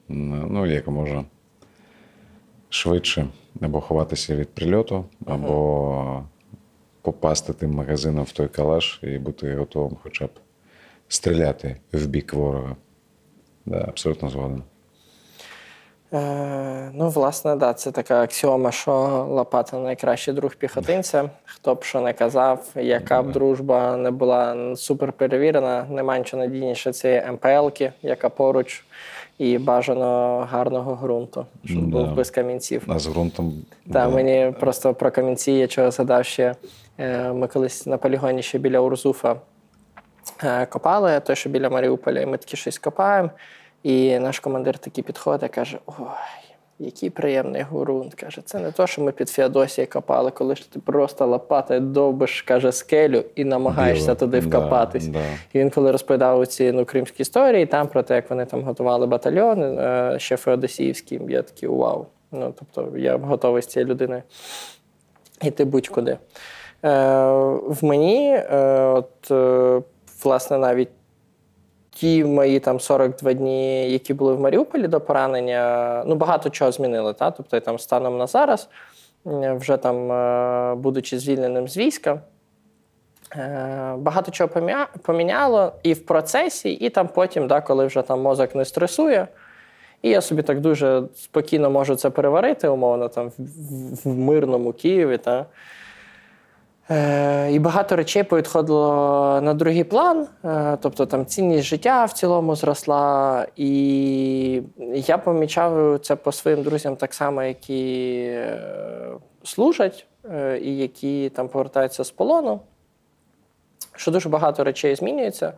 S2: ну, якомога швидше або ховатися від прильоту, або попасти тим магазином в той калаш і бути готовим хоча б стріляти в бік ворога. Да, абсолютно згоден.
S1: Е, ну, власне, да, це така аксіома, що Лопата найкращий друг піхотинця. Хто б що не казав, яка б дружба не була супер перевірена, нема нічого надійніше цієї МПЛки, яка поруч, і бажано гарного ґрунту, щоб
S2: Да.
S1: був без камінців.
S2: А з ґрунтом.
S1: Та
S2: да.
S1: мені просто про камінці я чого згадав ще. е, Ми колись на полігоні ще біля Урзуфа копали, той, що біля Маріуполя, і ми такі щось копаємо. І наш командир такий підходить каже: Ой, який приємний ґрунт. Каже, це не то, що ми під Феодосією копали, коли ж ти просто лопатою довбиш, каже, скелю і намагаєшся
S2: Біло.
S1: туди вкопатись.
S2: да.
S1: І він, коли розповідав ці ну, кримські історії, там про те, як вони там готували батальйон, е, ще Феодосіївський, я такий вау. Ну, тобто я готовий з цією людиною йти будь-куди. Е, в мені, е, от, е, власне, навіть ті мої там 42 дні, які були в Маріуполі до поранення, ну багато чого змінили. Та? Тобто, там станом на зараз, вже там, е, будучи звільненим з війська, е, багато чого поміняло і в процесі, і там потім, да, коли вже там мозок не стресує. І я собі так дуже спокійно можу це переварити, умовно, там в, в- в мирному Києві. Та. Е, і багато речей повідходило на другий план, е, тобто там цінність життя в цілому зросла. І я помічав це по своїм друзям так само, які е, служать і які там повертаються з полону, що дуже багато речей змінюється.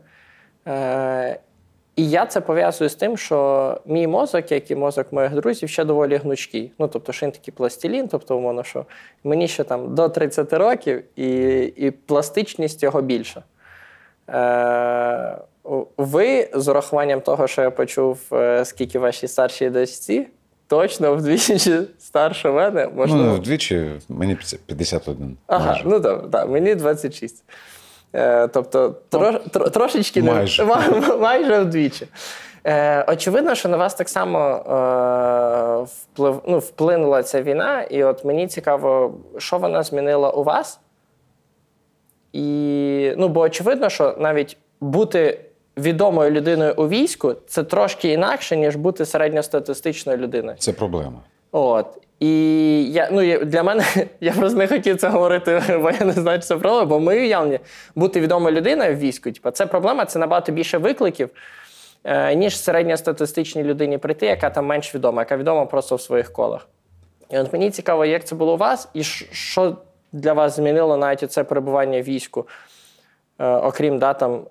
S1: І я це пов'язую з тим, що мій мозок, як і мозок моїх друзів, ще доволі гнучкий. Ну, тобто, що він такий пластилін, тобто, умовно, що мені ще там до 30 років, і, і пластичність його більша. Е, ви з урахуванням того, що я почув, е, скільки вашій старшій дочці, точно вдвічі старше мене. Можливо.
S2: Ну, вдвічі мені 51.
S1: Ага,
S2: майже.
S1: ну добре, так, мені 26. Е, тобто трош, тро- трошечки не-
S2: майже.
S1: ма- майже вдвічі. Е, очевидно, що на вас так само е, вплив, ну, вплинула ця війна, і от мені цікаво, що вона змінила у вас. І, ну, бо очевидно, що навіть бути відомою людиною у війську це трошки інакше, ніж бути середньостатистичною людиною.
S2: Це проблема.
S1: От. І я, ну, для мене я просто не хотів це говорити, бо я не знаю, чи це проблема. Бо ми уявлені, бути відомою людиною в війську, типу, це проблема, це набагато більше викликів, е, ніж середньостатистичній людині прийти, яка там менш відома, яка відома просто в своїх колах. І от мені цікаво, як це було у вас, і що для вас змінило навіть це перебування в війську, е, окрім да, там,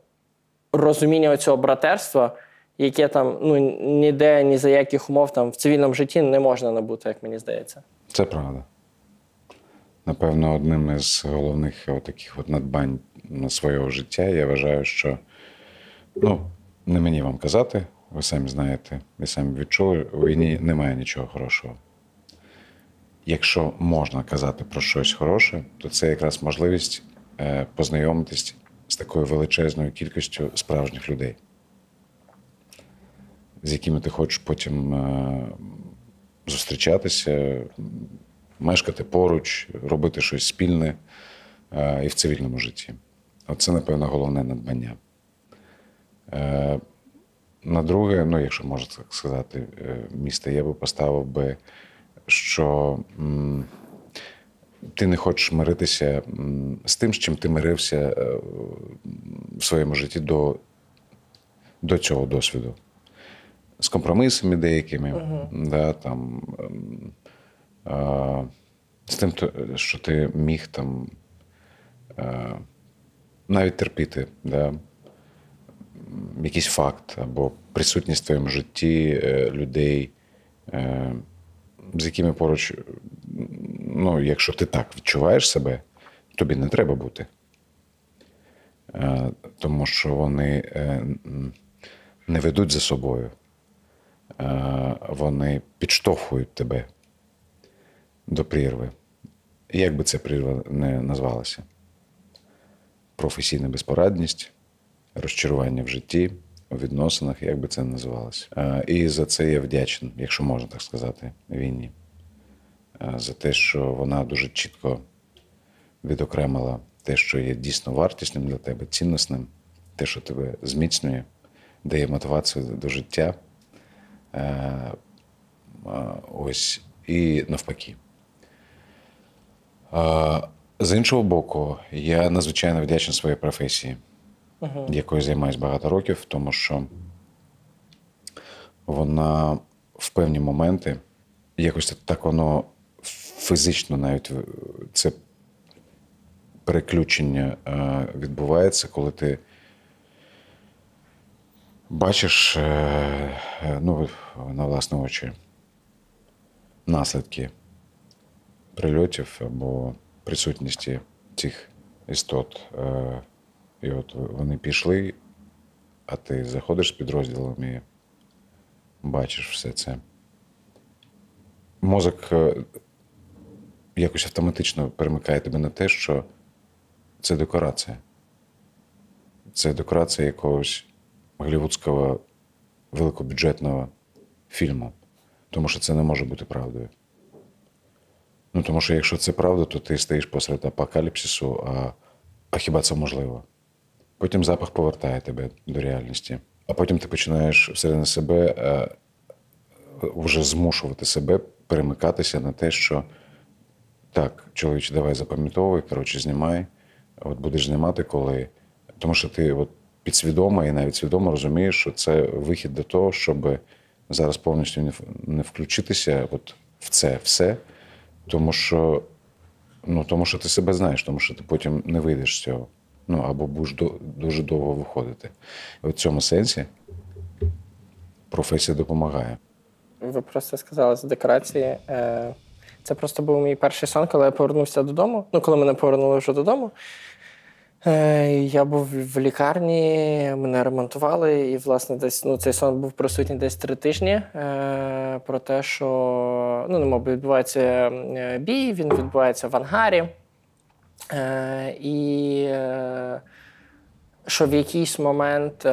S1: розуміння цього братерства, яке там ну, ніде, ні за яких умов там, в цивільному житті не можна набути, як мені здається.
S2: Це правда. Напевно, одним із головних таких от надбань свого життя я вважаю, що ну, не мені вам казати, ви самі знаєте, ви самі відчули, у війні немає нічого хорошого. Якщо можна казати про щось хороше, то це якраз можливість е, познайомитись з такою величезною кількістю справжніх людей, з якими ти хочеш потім е, зустрічатися, мешкати поруч, робити щось спільне е, і в цивільному житті. Оце, напевно, головне надбання. Е, на друге, ну, якщо можна так сказати, місце я би поставив би, що ти не хочеш миритися з тим, з чим ти мирився в своєму житті до, до цього досвіду. З компромісами деякими, да, там, ем, а, з тим, що ти міг там е, навіть терпіти, да, якийсь факт або присутність в твоєму житті е, людей, е, з якими поруч, ну, якщо ти так відчуваєш себе, тобі не треба бути. Тому що вони не ведуть за собою. Е, Вони підштовхують тебе до прірви. Як би ця прірва не назвалася? Професійна безпорадність, розчарування в житті, у відносинах, як би це не називалося. Е, І за це я вдячний, якщо можна так сказати, війні. Е, За те, що вона дуже чітко відокремила те, що є дійсно вартісним для тебе, цінносним, те, що тебе зміцнює, дає мотивацію до життя. Е, Ось і навпаки. А, З іншого боку, я надзвичайно вдячний своїй професії, якою займаюся багато років, тому що вона в певні моменти, якось так воно фізично навіть е, це переключення е, відбувається, коли ти бачиш е, е, ну, на власні очі наслідки прильотів або присутності цих істот. Е, І от вони пішли, а ти заходиш з підрозділом і бачиш все це. Мозок якось автоматично перемикає тебе на те, що це декорація. Це декорація якогось голівудського великобюджетного фільму. Тому що це не може бути правдою. Ну, тому що якщо це правда, то ти стоїш посеред апокаліпсису, а, а хіба це можливо? Потім запах повертає тебе до реальності. А потім ти починаєш всередині себе е, вже змушувати себе перемикатися на те, що так, чоловіче, давай запам'ятовуй, коротше, знімай. От будеш знімати, коли. Тому що ти от підсвідомо і навіть свідомо розумієш, що це вихід до того, щоб зараз повністю не, включитися от в це все. Тому що, ну, тому що ти себе знаєш, тому що ти потім не вийдеш з цього. Ну, або будеш дуже довго виходити. І в цьому сенсі професія допомагає.
S1: Ви просто сказали з декорації. Е, Це просто був мій перший сон, коли я повернувся додому. Ну, коли мене повернули вже додому. Е, Я був в лікарні, мене ремонтували, і, власне, десь ну, цей сон був присутній десь три тижні. Е, про те, що ну, немов відбувається е, бій, він відбувається в ангарі. І що в якийсь момент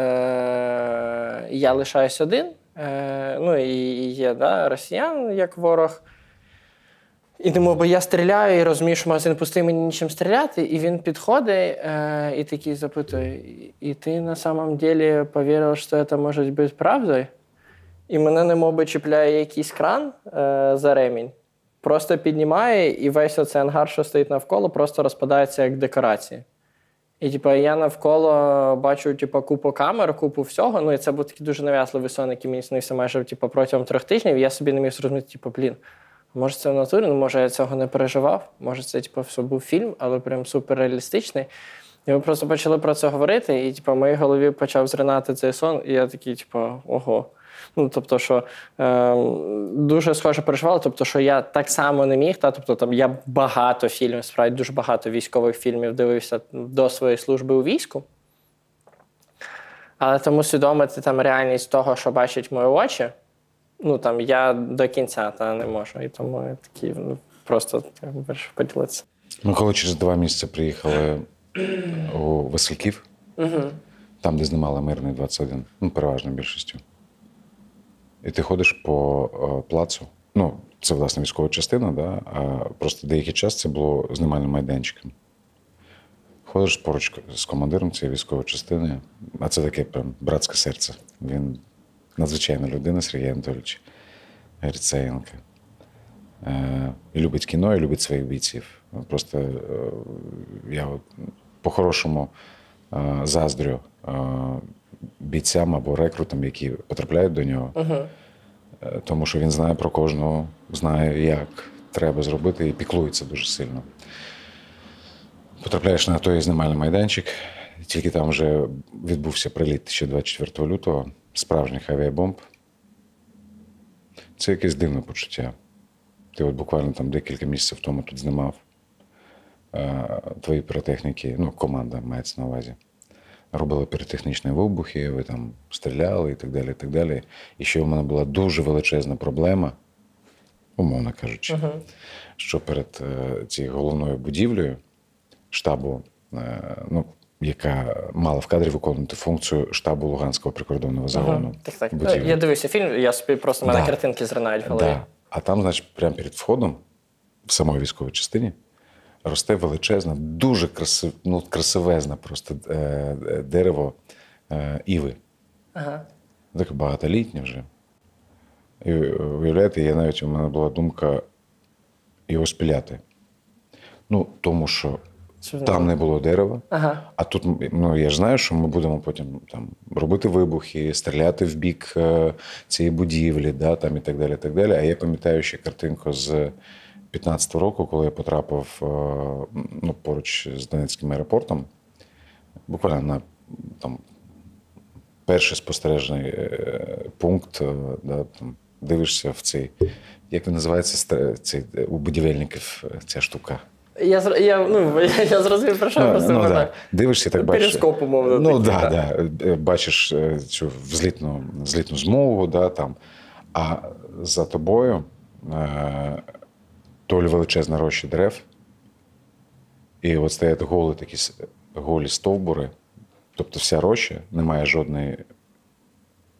S1: я лишаюсь один. Ну і і є да, росіян як ворог. І тому бо я стріляю і розумію, що магазин пустий, мені нічим стріляти. І він підходить е, і такий запитує: І ти на самом деле повірив, що це може бути правдою? І мене немов би чіпляє якийсь кран е, за ремінь, просто піднімає, і весь оцей ангар, що стоїть навколо, просто розпадається як декорації. І типу, я навколо бачу типу, купу камер, купу всього. Ну і це був такий дуже нав'язливий сон, який мені снився майже типу, протягом трьох тижнів. І я собі не міг зрозуміти, типу, блін, може це в натурі, ну може я цього не переживав, може це типу, все був фільм, але прям суперреалістичний. І ми просто почали про це говорити, і типу, в моїй голові почав зринати цей сон, і я такий, типу, ого. Ну, тобто, що е, дуже схоже переживало, тобто, що я так само не міг. Та, тобто, там я багато фільмів, справді дуже багато військових фільмів дивився до своєї служби у війську. Але тому свідомити там реальність того, що бачать мої очі, ну там я до кінця та не можу. І тому я такий ну, просто вирішив поділитися.
S2: Ми коли через два місяці приїхали у Васильків, там, де знімали мирний 21, ну, переважно більшістю. І ти ходиш по е, плацу. Ну, це власне військова частина, да? а просто деякий час це було знімальним майданчиком. Ходиш поруч з командиром цієї військової частини, а це таке прям братське серце. Він надзвичайна людина, Сергій Анатолійович Грицеєнко. Е, і любить кіно, і любить своїх бійців. Просто е, я по-хорошому е, заздрю бійцям або рекрутам, які потрапляють до нього, Е, тому що він знає про кожного, знає, як треба зробити, і піклується дуже сильно. Потрапляєш на той знімальний майданчик, тільки там вже відбувся приліт ще 24 лютого справжніх авіабомб. Це якесь дивне почуття. Ти от буквально там декілька місяців тому тут знімав е, твої піротехніки, ну, команда мається на увазі. Робили піротехнічні вибухи, ви там стріляли і так далі. І так далі. І ще в мене була дуже величезна проблема, умовно кажучи, що перед е, цією головною будівлею штабу, е, ну, яка мала в кадрі виконувати функцію штабу Луганського прикордонного загону.
S1: Так, так. Ну,
S2: будівлі.
S1: Я дивився фільм, я собі просто в мене
S2: Да.
S1: картинки зринають в голові.
S2: Да. А там, значить, прямо перед входом, в самої військовій частині, росте величезне, дуже красив, ну, красивезне просто е, е, дерево е, іви.
S1: Ага.
S2: Таке багатолітнє вже. І е, уявляєте, я навіть у мене була думка його спіляти. Ну, тому що
S1: Це
S2: там не було дерева.
S1: Ага.
S2: А тут ну, я ж знаю, що ми будемо потім там робити вибухи, стріляти в бік е, цієї будівлі, да, там, і так далі. так далі. А я пам'ятаю ще картинку з 15-го року, коли я потрапив е, ну, поруч з Донецьким аеропортом, буквально на там, перший спостережний е, пункт, е, да, там, дивишся в цей, як він називається, цей, у будівельників ця штука.
S1: Я, я, ну, я, я зрозумів, про що
S2: Ну,
S1: просто
S2: ну, да. Дивишся, так бачиш.
S1: Перископ, умовно,
S2: Ну,
S1: такий,
S2: да,
S1: да.
S2: да. Е, Бачиш е, цю взлітну, злітну змову, да, там. а за тобою е, толі величезна роща дерев, і от стоять голі такі голі стовбури, тобто вся роща, немає жодної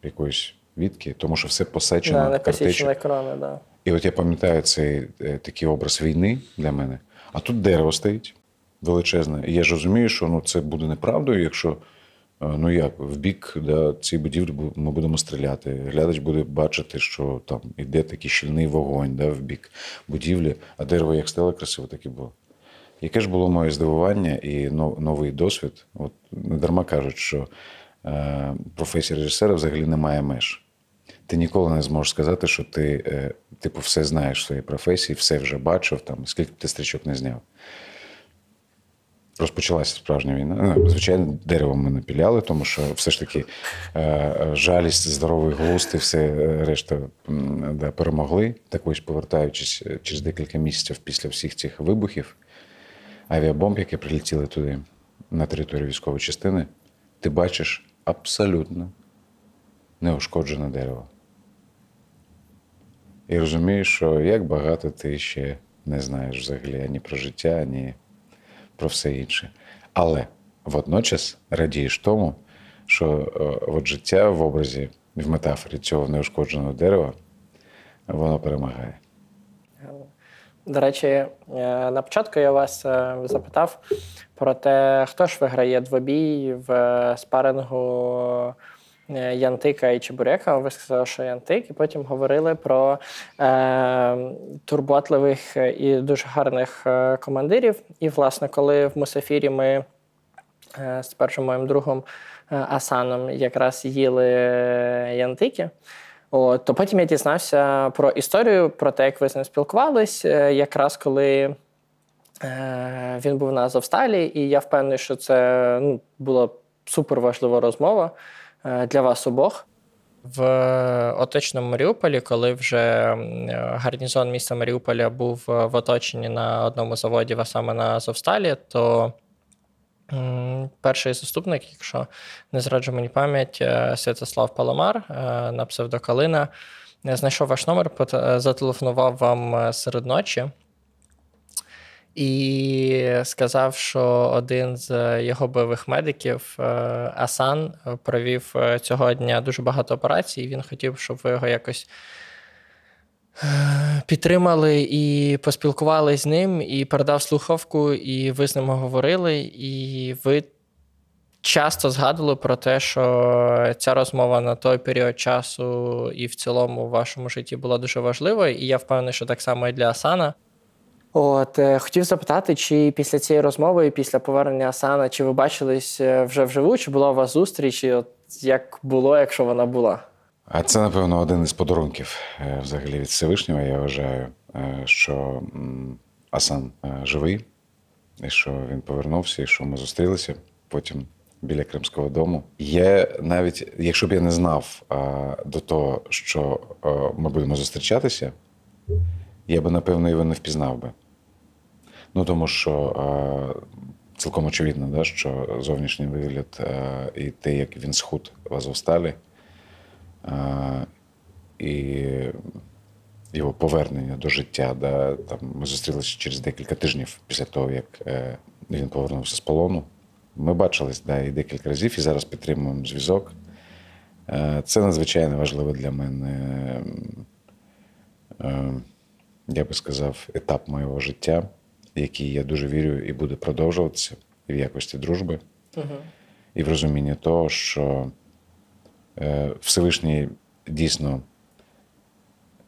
S2: якоїсь відки, тому що все посечено
S1: Да, не посічена корона, да.
S2: І от я пам'ятаю цей е, такий образ війни для мене. А тут дерево стоїть величезне. І я ж розумію, що ну, це буде неправдою, якщо е, ну як, в бік да, цієї будівлі ми будемо стріляти. Глядач буде бачити, що там іде такий щільний вогонь да, в бік будівлі, а дерево як стало красиво, так і було. Яке ж було моє здивування і нов- новий досвід? От не дарма кажуть, що е, професія режисера взагалі не має меж. Ти ніколи не зможеш сказати, що ти, е, типу, все знаєш в своїй професії, все вже бачив, там, скільки б ти стрічок не зняв. Розпочалася справжня війна. Ну, звичайно, дерево ми напіляли, тому що все ж таки е, жалість, здоровий глузд і все е, решта да, перемогли. Так ось повертаючись через декілька місяців після всіх цих вибухів, авіабомб, які прилетіли туди. на територію військової частини, ти бачиш абсолютно неушкоджене дерево. І розумієш, що як багато ти ще не знаєш взагалі ані про життя, ані про все інше. Але водночас радієш тому, що е, от життя в образі, в метафорі цього неушкодженого дерева, воно перемагає.
S1: До речі, е, на початку я вас е, запитав про те, хто ж виграє двобій в спарингу Янтика і Чебурека. Ви сказали, що Янтик, і потім говорили про е, турботливих і дуже гарних е, командирів. І, власне, коли в Мусафірі ми е, з першим моїм другом е, Асаном якраз їли е, Янтики. От, то потім я дізнався про історію, про те, як ви з ним спілкувались, е, якраз коли е, він був на Азовсталі, і я впевнений, що це ну, була супер важлива розмова е, для вас обох. В оточеному Маріуполі, коли вже гарнізон міста Маріуполя був е, в оточенні на одному заводі, а саме на Азовсталі, то Перший заступник, якщо не зраджу мені пам'ять, е, Святослав Паламар е, на псевдокалина, е, знайшов ваш номер, е, зателефонував вам е, серед ночі і сказав, що один з його бойових медиків, е, Асан, е, провів е, цього дня дуже багато операцій. і Він хотів, щоб ви його якось е, підтримали і поспілкувалися з ним, і передав слухавку, і ви з ним говорили, і ви часто згадували про те, що ця розмова на той період часу і в цілому в вашому житті була дуже важливою, і я впевнений, що так само і для Асана. От е, хотів запитати, чи після цієї розмови, після повернення Асана, чи ви бачились е, вже вживу, чи була у вас зустріч, і от як було, якщо вона була?
S2: А це, напевно, один із подарунків е, взагалі від Всевишнього. Я вважаю, що Асан живий, і що він повернувся, і що ми зустрілися потім біля Кримського дому. Я навіть, якщо б я не знав до того, що ми будемо зустрічатися, я би, напевно, його не впізнав би. Ну, тому що е, цілком очевидно, да, що зовнішній вигляд е, і те, як він схуд в Азовсталі, е, і його повернення до життя. Да, там, ми зустрілися через декілька тижнів після того, як е, він повернувся з полону. Ми бачились да, і декілька разів, і зараз підтримуємо зв'язок. Е, Це надзвичайно важливо для мене. е, я би сказав, етап моєго життя, який я дуже вірю і буде продовжуватися і в якості дружби, і в розумінні того, що е, Всевишній дійсно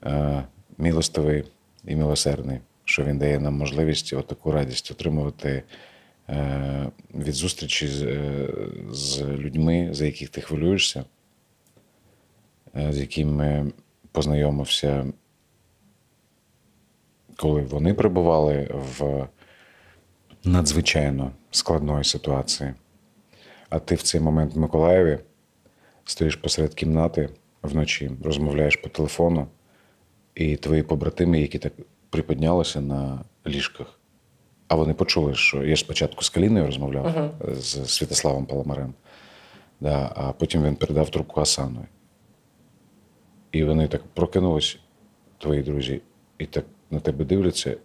S2: е, милостивий і милосердний, що він дає нам можливість таку радість отримувати е, від зустрічі з, людьми, за яких ти хвилюєшся, з якими познайомився коли вони перебували в надзвичайно складної ситуації. А ти в цей момент в Миколаєві стоїш посеред кімнати вночі, розмовляєш по телефону, і твої побратими, які так приподнялися на ліжках, а вони почули, що я ж спочатку з Каліною розмовляв з Святославом Паламарем, да, а потім він передав трубку Асанові. І вони так прокинулись, твої друзі, і так на тебе дивляться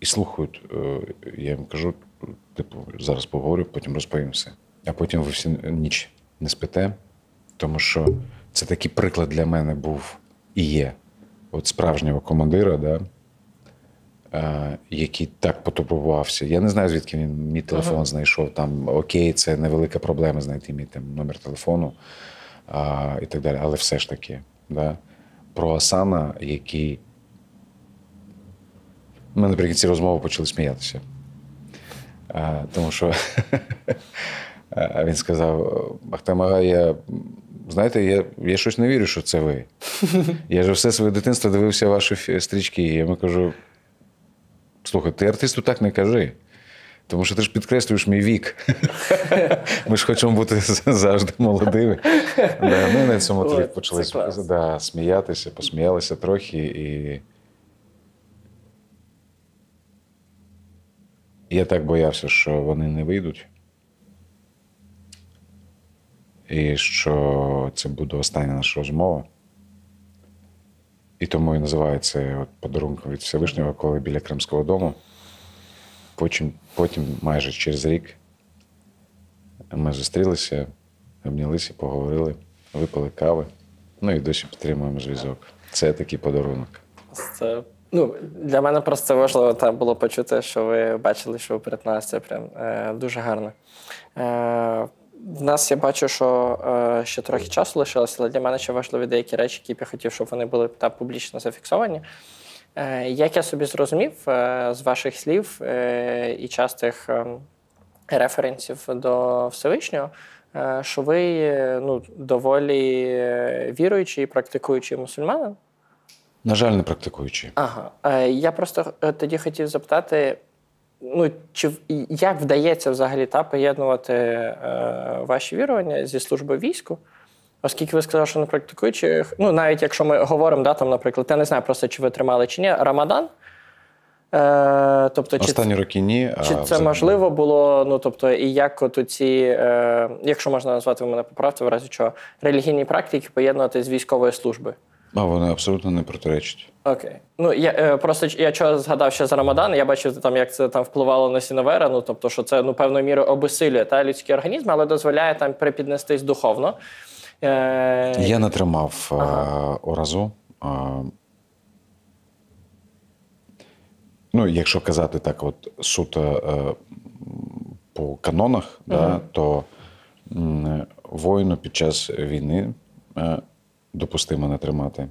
S2: і слухають. Е, Я їм кажу, типу, зараз поговорю, потім розповім все. А потім ви всі ніч не спите, тому що це такий приклад для мене був і є. От справжнього командира, да, е, який так потурбувався. Я не знаю, звідки він мій телефон знайшов. Там окей, це невелика проблема знайти мій там, номер телефону а, і так далі. Але все ж таки, да, про Асана, який ми наприкінці розмови почали сміятися. А, тому що він сказав: Ахтамага, я, знаєте, я, я щось не вірю, що це ви. Я ж все своє дитинство дивився ваші стрічки, і я йому кажу: слухай, ти артисту так не кажи. Тому що ти ж підкреслюєш мій вік. Ми ж хочемо бути завжди молодими. Да, і на цьому тлі почали да, сміятися, посміялися трохи. І я так боявся, що вони не вийдуть. і що це буде остання наша розмова. І тому і от подарунком від Всевишнього, коли біля Кримського дому. Потім, потім майже через рік ми зустрілися, обнялися, поговорили, випили кави. Ну і досі підтримуємо зв'язок. Це такий подарунок.
S1: Це, ну, для мене просто важливо там було почути, що ви бачили, що ви перетиналися. Це прям е, дуже гарно. Е, в нас я бачу, що е, ще трохи часу лишилося, але для мене ще важливі деякі речі, які б я хотів, щоб вони були та, публічно зафіксовані. Е, як я собі зрозумів е, з ваших слів е, і частих е, референсів до Всевишнього, е, що ви е, ну, доволі е, віруючий і практикуючий мусульманин.
S2: На жаль, не практикуючи.
S1: Ага. Е, Я просто е, тоді хотів запитати: ну, чи як вдається взагалі та, поєднувати е, ваші вірування зі службою війську? Оскільки ви сказали, що не практикуючи, ну навіть якщо ми говоримо, да, там, наприклад, я не знаю просто, чи ви тримали чи ні, Рамадан. Е, тобто, чи,
S2: Останні роки ні. а
S1: чи це
S2: взагалі-
S1: можливо було? Ну тобто, і як от ці, е, якщо можна назвати, ви мене поправте, в разі чого, релігійні практики поєднувати з військовою службою?
S2: А вони абсолютно не протиречать.
S1: Окей. Ну я е, просто я чого згадав ще за Рамадан. Я бачив там, як це там впливало на сіновера. Ну тобто, що це ну певною мірою обесилює та людський організм, але дозволяє там припіднестись духовно. Е,
S2: Я не тримав ага. оразу. А, ну, якщо казати так, от суто е, по канонах, да, то м, воїну під час війни е, допустимо не тримати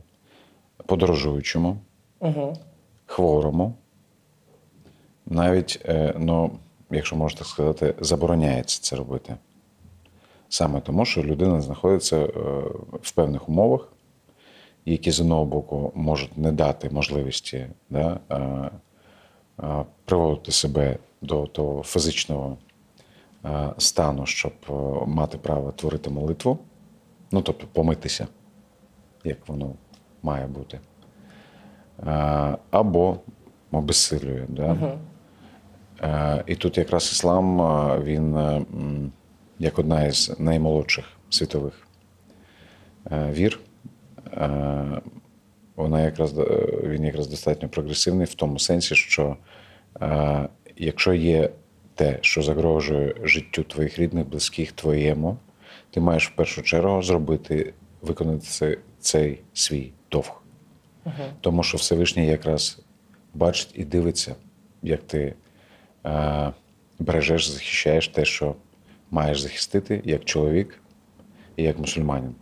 S2: подорожуючому,
S1: Угу.
S2: хворому. Навіть, е, ну, якщо можна так сказати, забороняється це робити. Саме тому, що людина знаходиться е, в певних умовах, які з одного боку можуть не дати можливості да, е, е, приводити себе до того фізичного стану, щоб мати право творити молитву, ну тобто помитися, як воно має бути. Е, Або обезсилює. Да? Е, І тут якраз іслам е, він як одна із наймолодших світових вір. Вона якраз він якраз достатньо прогресивний в тому сенсі, що якщо є те, що загрожує життю твоїх рідних, близьких, твоєму, ти маєш в першу чергу зробити, виконати це, цей свій довг. Тому що Всевишній якраз бачить і дивиться, як ти е, бережеш, захищаєш те, що маєш захистити як чоловік і як мусульманин.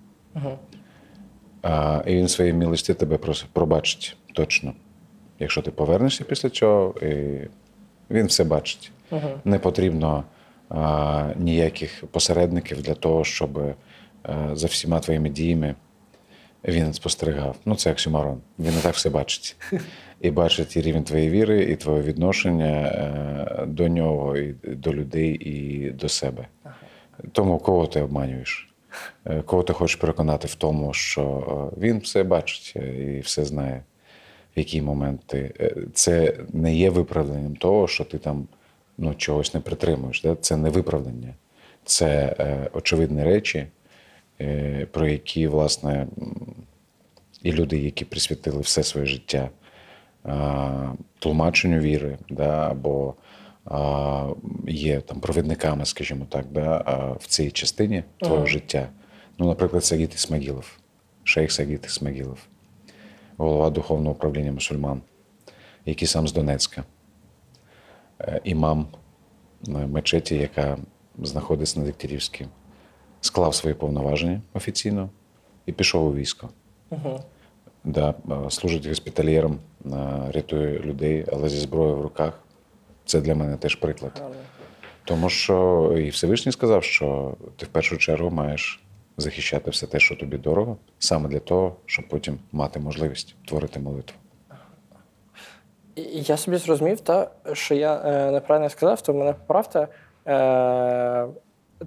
S2: Е, і він своїй милості тебе пробачить точно. Якщо ти повернешся після цього, і він все бачить. Не потрібно е, ніяких посередників для того, щоб е, за всіма твоїми діями він спостерігав. Ну, це оксюмарон. Він і так все бачить. І бачить і рівень твоєї віри, і твоє відношення е, до нього, і до людей, і до себе. Тому кого ти обманюєш? Е, Кого ти хочеш переконати в тому, що е, він все бачить і все знає, в який момент ти. Це не є виправданням того, що ти там ну, чогось не притримуєш. Да? Це не виправдання. Це е, очевидні речі, про які, власне, і люди, які присвятили все своє життя тлумаченню віри, да, або є там провідниками, скажімо так, да, в цій частині твого життя. Ну, наприклад, Сагіт Ісмагілов, шейх Сагіт Ісмагілов, голова духовного управління мусульман, який сам з Донецька, Е, імам е, мечеті, яка знаходиться на Дегтярівській, склав свої повноваження офіційно і пішов у військо. Да, е, служить госпітальєром, е, рятує людей, але зі зброєю в руках. Це для мене теж приклад. Тому що і Всевишній сказав, що ти в першу чергу маєш захищати все те, що тобі дорого, саме для того, щоб потім мати можливість творити молитву.
S1: Я собі зрозумів, та, що я е, неправильно сказав, то мене поправте. Е,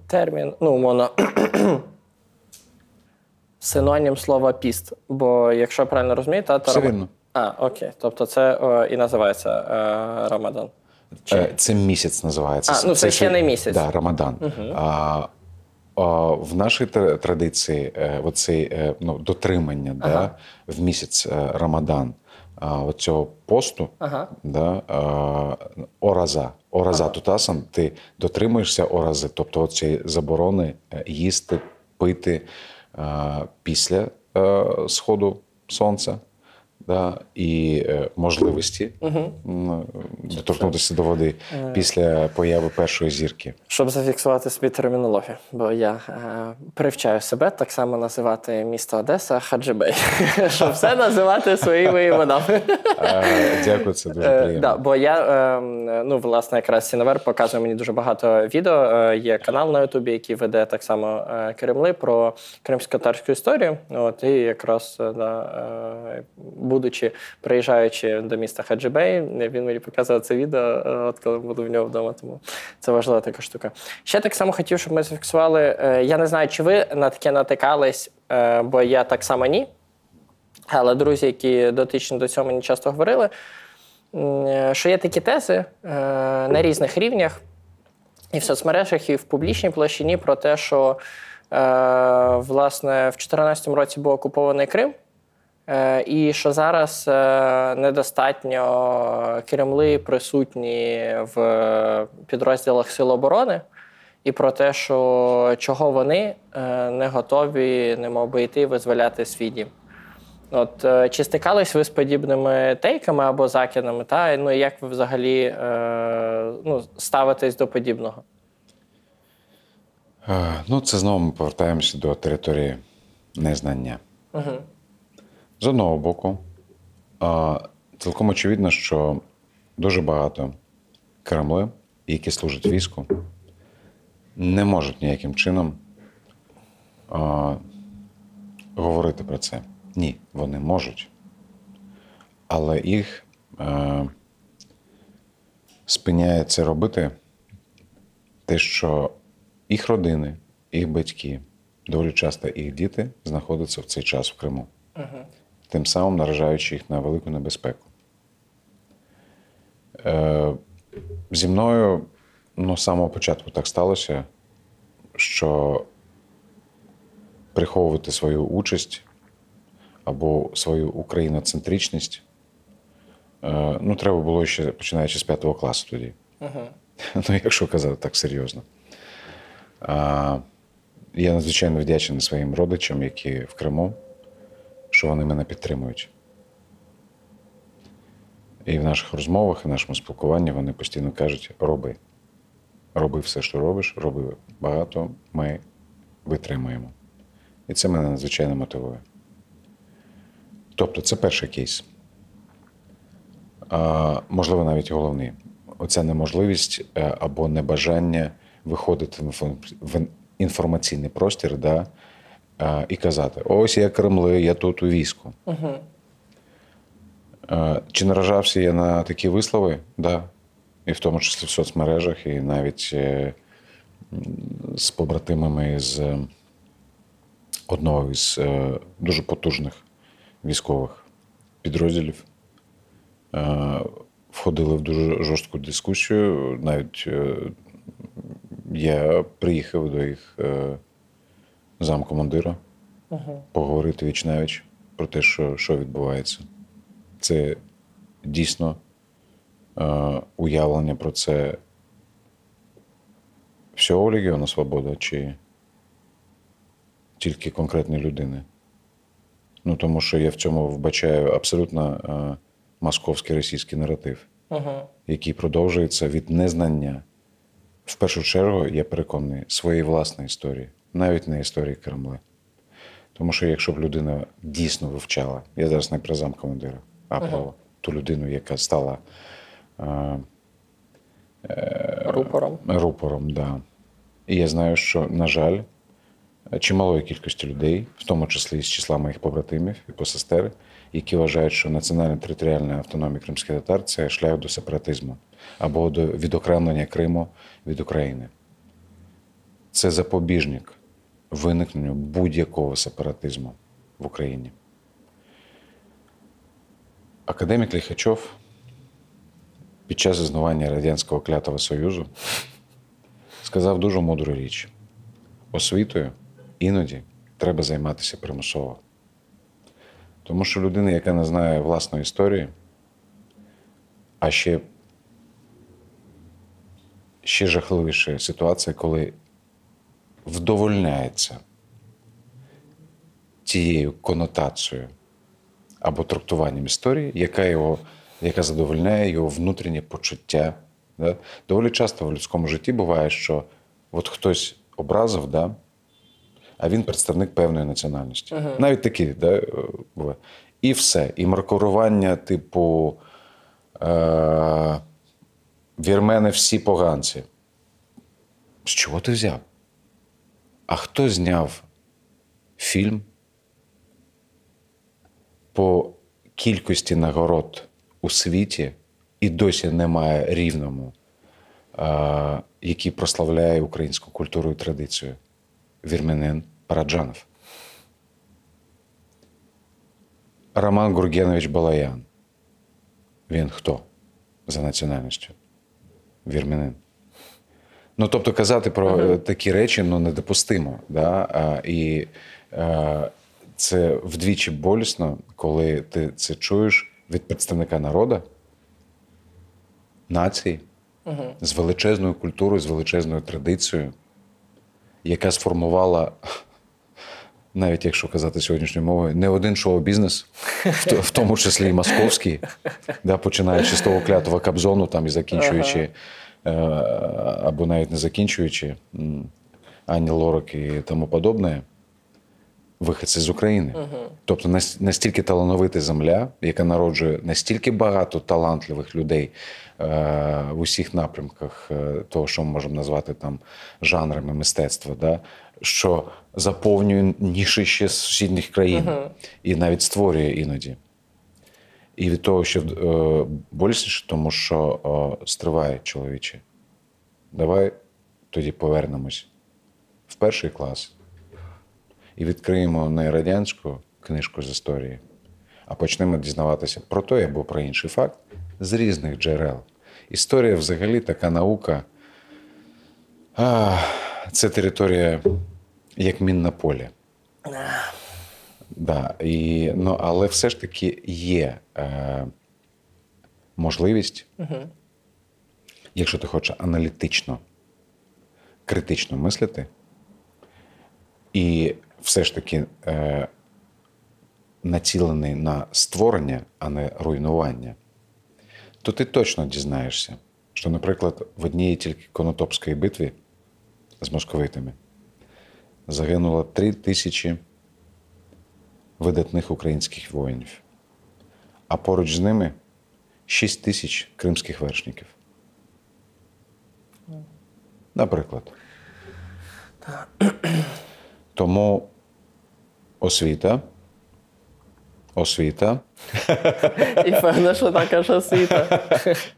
S1: термін, ну, умовно, синонім слова піст. Бо якщо я правильно розумію, та, то
S2: Все вірно.
S1: А, окей. Тобто це о, і називається е, Рамадан. Чи-
S2: Е, Це місяць називається.
S1: А, ну, це ще не місяць.
S2: Да, Рамадан. А, а, в нашій тр- традиції е, оцей, е, ну, дотримання
S1: Ага.
S2: да, в місяць е, Рамадан а, оцього посту,
S1: Ага.
S2: да, ораза. ораза. ага. тутасан, ти дотримуєшся орази, тобто цієї заборони е, їсти, пити після е, сходу сонця. Да, і е, можливості м, доторкнутися до води після появи першої зірки.
S1: Щоб зафіксувати собі термінологію, бо я е, привчаю себе так само називати місто Одеса Хаджибей, щоб все називати своїми іменами.
S2: Е, Дякую, це дуже
S1: Е,
S2: приємно.
S1: да, бо я е, ну власне якраз Сіневер показує мені дуже багато відео. Е, є канал на Ютубі, який веде так само е, Кримли про кримсько-татарську історію. От і якраз е, да, е, будучи приїжджаючи до міста Хаджибей, він мені показував це відео, е, от коли буду в нього вдома. Тому це важлива така штука. Ще так само хотів, щоб ми зафіксували. е, я не знаю, чи ви на таке натикались, е, бо я так само ні. Але друзі, які дотичні до цього мені часто говорили, що є такі тези на різних рівнях, і в соцмережах, і в публічній площині про те, що власне в 2014 році був окупований Крим, і що зараз е, недостатньо Кремли присутні в підрозділах Сил оборони. І про те, що чого вони е, не готові, не мов би йти визволяти свій дім. От е, чи стикались ви з подібними тейками або закидами? Та ну як ви взагалі е, ну, ставитесь до подібного?
S2: Е, Ну, це знову ми повертаємося до території незнання.
S1: Угу.
S2: З одного боку, цілком очевидно, що дуже багато Кремли, які служать війську, не можуть ніяким чином говорити про це. Ні, вони можуть. Але їх е, спиняє це робити те, що їх родини, їх батьки, доволі часто їх діти знаходяться в цей час в Криму, тим самим наражаючи їх на велику небезпеку. Е, зі мною ну, з самого початку так сталося, що приховувати свою участь або свою україноцентричність е, ну, треба було ще починаючи з п'ятого класу тоді. Ну, якщо казати так серйозно. А, я надзвичайно вдячний своїм родичам, які в Криму, що вони мене підтримують. І в наших розмовах, і в нашому спілкуванні вони постійно кажуть: роби. Роби все, що робиш, роби багато, ми витримуємо. І це мене надзвичайно мотивує. Тобто, це перший кейс. А, можливо, навіть головний. Оця неможливість е, або небажання виходити в в інформаційний простір да, е, і казати: ось я Кремли, я тут у війську. Е, Чи наражався я на такі вислови? Да. І в тому числі в соцмережах, і навіть е, з побратимами з е, одного із е, дуже потужних військових підрозділів. Е, Входили в дуже жорстку дискусію. Навіть е, я приїхав до їх замкомандира поговорити віч навіч про те, що, що відбувається. Це дійсно е, уявлення про це всього Легіону Свобода чи тільки конкретної людини. Ну, тому що я в цьому вбачаю абсолютно е, московський російський наратив,
S1: Угу.
S2: який продовжується від незнання. В першу чергу, я переконаний, своєї власної історії, навіть не історії Кремля. Тому що якщо б людина дійсно вивчала, я зараз не про замкомандира, а про ту людину, яка стала е,
S1: Рупором.
S2: рупором, да. І я знаю, що, на жаль, чималої кількості людей, в тому числі з числа моїх побратимів і посестер, які вважають, що національна територіальна автономія кримських татар це шлях до сепаратизму або до відокремлення Криму від України. Це запобіжник виникненню будь-якого сепаратизму в Україні. Академік Ліхачов під час існування Радянського клятого Союзу сказав дуже мудру річ. освітою іноді треба займатися примусово. Тому що людина, яка не знає власної історії, а ще, ще жахливіша ситуація, коли вдовольняється тією конотацією або трактуванням історії, яка його, яка задовольняє його внутрішнє почуття. Да? Доволі часто в людському житті буває, що от хтось образив, да? а він представник певної національності. Навіть такі да, е, буває. І все. І маркурування, типу, е- вірмени всі поганці. З чого ти взяв? А хто зняв фільм по кількості нагород у світі і досі немає рівному, який прославляє українську культуру і традицію? Вірменин Параджанов. Роман Гургенович Балаян. Він хто за національністю? Вірменин. Ну, тобто, казати про uh такі речі ну, недопустимо. Да? А, І а, це вдвічі болісно, коли ти це чуєш від представника народу, нації, uh з величезною культурою, з величезною традицією, яка сформувала навіть якщо казати сьогоднішньою мовою, не один шоу-бізнес, в тому числі і московський, да, починаючи з того клятого Кабзону там і закінчуючи, ага. Або навіть не закінчуючи Ані Лорак і тому подобне, виходці з України. Ага. Тобто настільки талановита земля, яка народжує настільки багато талантливих людей в усіх напрямках того, що ми можемо назвати там жанрами мистецтва. Да? що заповнює ніші ще з сусідніх країн uh-huh. і навіть створює іноді. І від того, що е, болісніше, тому що е, стриває чоловіче. Давай тоді повернемось в перший клас і відкриємо не радянську книжку з історії, а почнемо дізнаватися про той або про інший факт з різних джерел. Історія взагалі така наука. А, Це територія як мінне поле. Да, і, ну, Але все ж таки є е, можливість, угу. якщо ти хочеш аналітично, критично мислити, і все ж таки е, націлений на створення, а не руйнування, то ти точно дізнаєшся, що, наприклад, в одній тільки Конотопській битві з московитами загинуло три тисячі видатних українських воїнів, а поруч з ними 6 тисяч кримських вершників. Наприклад. Тому освіта Освіта.
S1: І певно, що також освіта.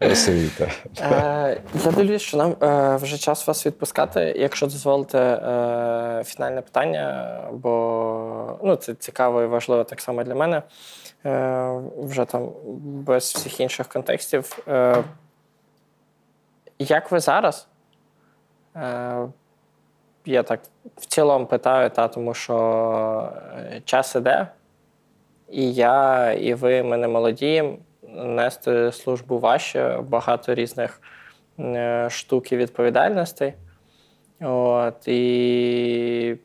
S2: Освіта.
S1: Е, я дивлюсь, що нам е, вже час вас відпускати. Якщо дозволите е, фінальне питання, бо ну, це цікаво і важливо так само для мене. Вже там без всіх інших контекстів. Як ви зараз? Я так в цілому питаю, та, тому що час іде. І я, і ви, ми не молоді, нести службу важче, багато різних е, штук і відповідальностей. От, І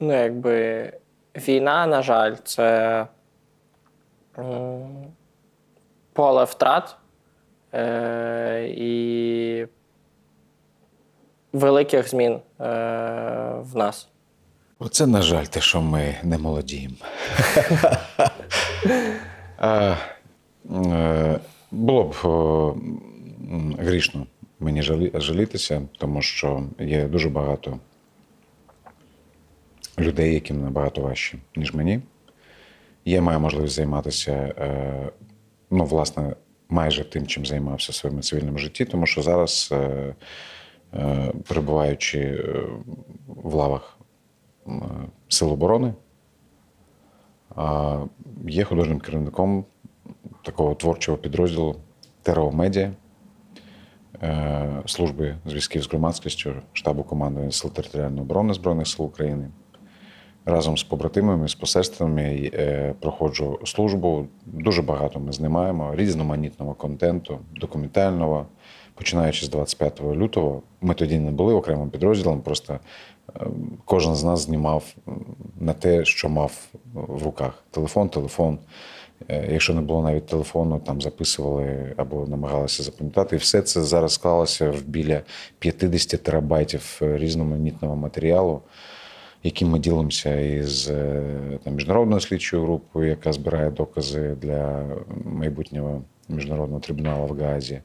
S1: ну, якби війна, на жаль, це поле втрат е, і великих змін е, в нас.
S2: Оце, на жаль, те, що ми не молодіємо. Е, було б грішно мені жалітися, тому що є дуже багато людей, яким набагато важче, ніж мені. Я маю можливість займатися, е, ну, власне, майже тим, чим займався в своєму цивільному житті, тому що зараз, е, перебуваючи в лавах Сил оборони, є художнім керівником такого творчого підрозділу Терао Медіа. е, служби зв'язків з громадськістю штабу командування Сил територіальної оборони Збройних сил України. Разом з побратимами, з посестрами е, проходжу службу. Дуже багато ми знімаємо різноманітного контенту, документального. Починаючи з 25 лютого, ми тоді не були окремим підрозділом, просто е, кожен з нас знімав на те, що мав в руках. Телефон, телефон. Е, Якщо не було навіть телефону, там записували або намагалися запам'ятати. І все це зараз склалося в біля 50 терабайтів е, різноманітного матеріалу, яким ми ділимося із е, там, міжнародною слідчою групою, яка збирає докази для майбутнього міжнародного трибуналу в Гаазі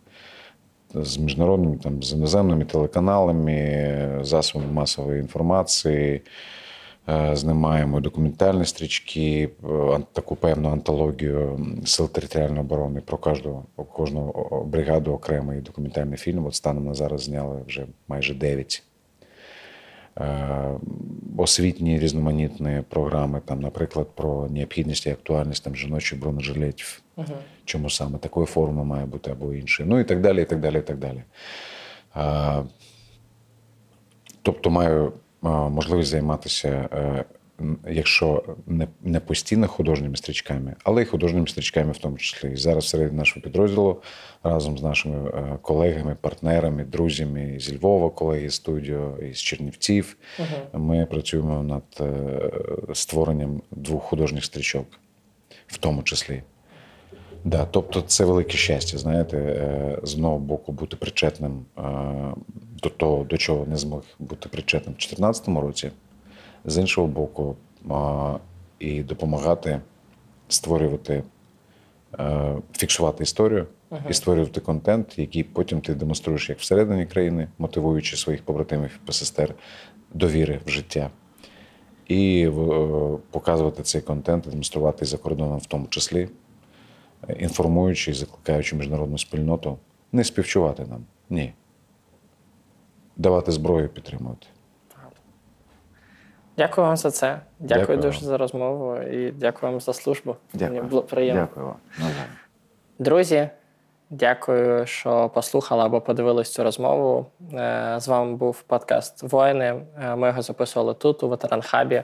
S2: з міжнародними там з іноземними телеканалами, засобами масової інформації. Е, Знімаємо документальні стрічки, е, таку певну антологію сил територіальної оборони про кожну, кожну бригаду окремий документальний фільм. От станом на зараз зняли вже майже 9. Е, Освітні різноманітні програми, там, наприклад, про необхідність і актуальність там, жіночих бронежилетів чому саме такої форми має бути або іншої. Ну і так далі, і так далі, і так далі. А, тобто маю можливість займатися, е, якщо не, не постійно художніми стрічками, але й художніми стрічками в тому числі. І зараз всередині нашого підрозділу разом з нашими е, колегами, партнерами, друзями зі Львова, колеги з студіо, із Чернівців, ми працюємо над е, створенням двох художніх стрічок, в тому числі. Да, тобто це велике щастя, знаєте, е, з одного боку бути причетним до того, до чого не змог бути причетним в 2014 році, з іншого боку, е, і допомагати створювати, е, фіксувати історію і створювати контент, який потім ти демонструєш як всередині країни, мотивуючи своїх побратимів і посестер довіри в життя. І е, показувати цей контент, демонструвати за кордоном в тому числі інформуючи і закликаючи міжнародну спільноту не співчувати нам. Ні. Давати зброю підтримувати.
S1: Дякую вам за це. Дякую,
S2: Дякую
S1: дуже за розмову і дякую вам за службу.
S2: Дякую.
S1: Мені було приємно.
S2: Дякую вам.
S1: Друзі, дякую, що послухали або подивились цю розмову. Е, З вами був подкаст Воїни. Е, Ми його записували тут, у ветеранхабі,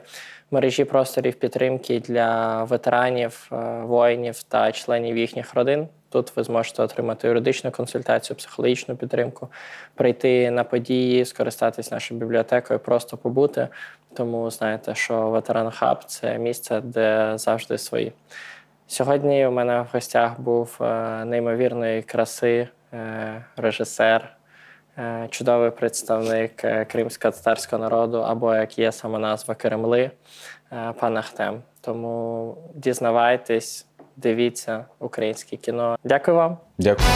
S1: мережі просторів підтримки для ветеранів, е, воїнів та членів їхніх родин. Тут ви зможете отримати юридичну консультацію, психологічну підтримку, прийти на події, скористатись нашою бібліотекою, просто побути. Тому знаєте, що ветеран хаб це місце, де завжди свої. Сьогодні у мене в гостях був е, неймовірної краси е, режисер, е, чудовий представник кримсько-татарського народу, або як є сама назва Кремли, пан Ахтем. Тому дізнавайтесь, дивіться українське кіно. Дякую вам.
S2: Дякую.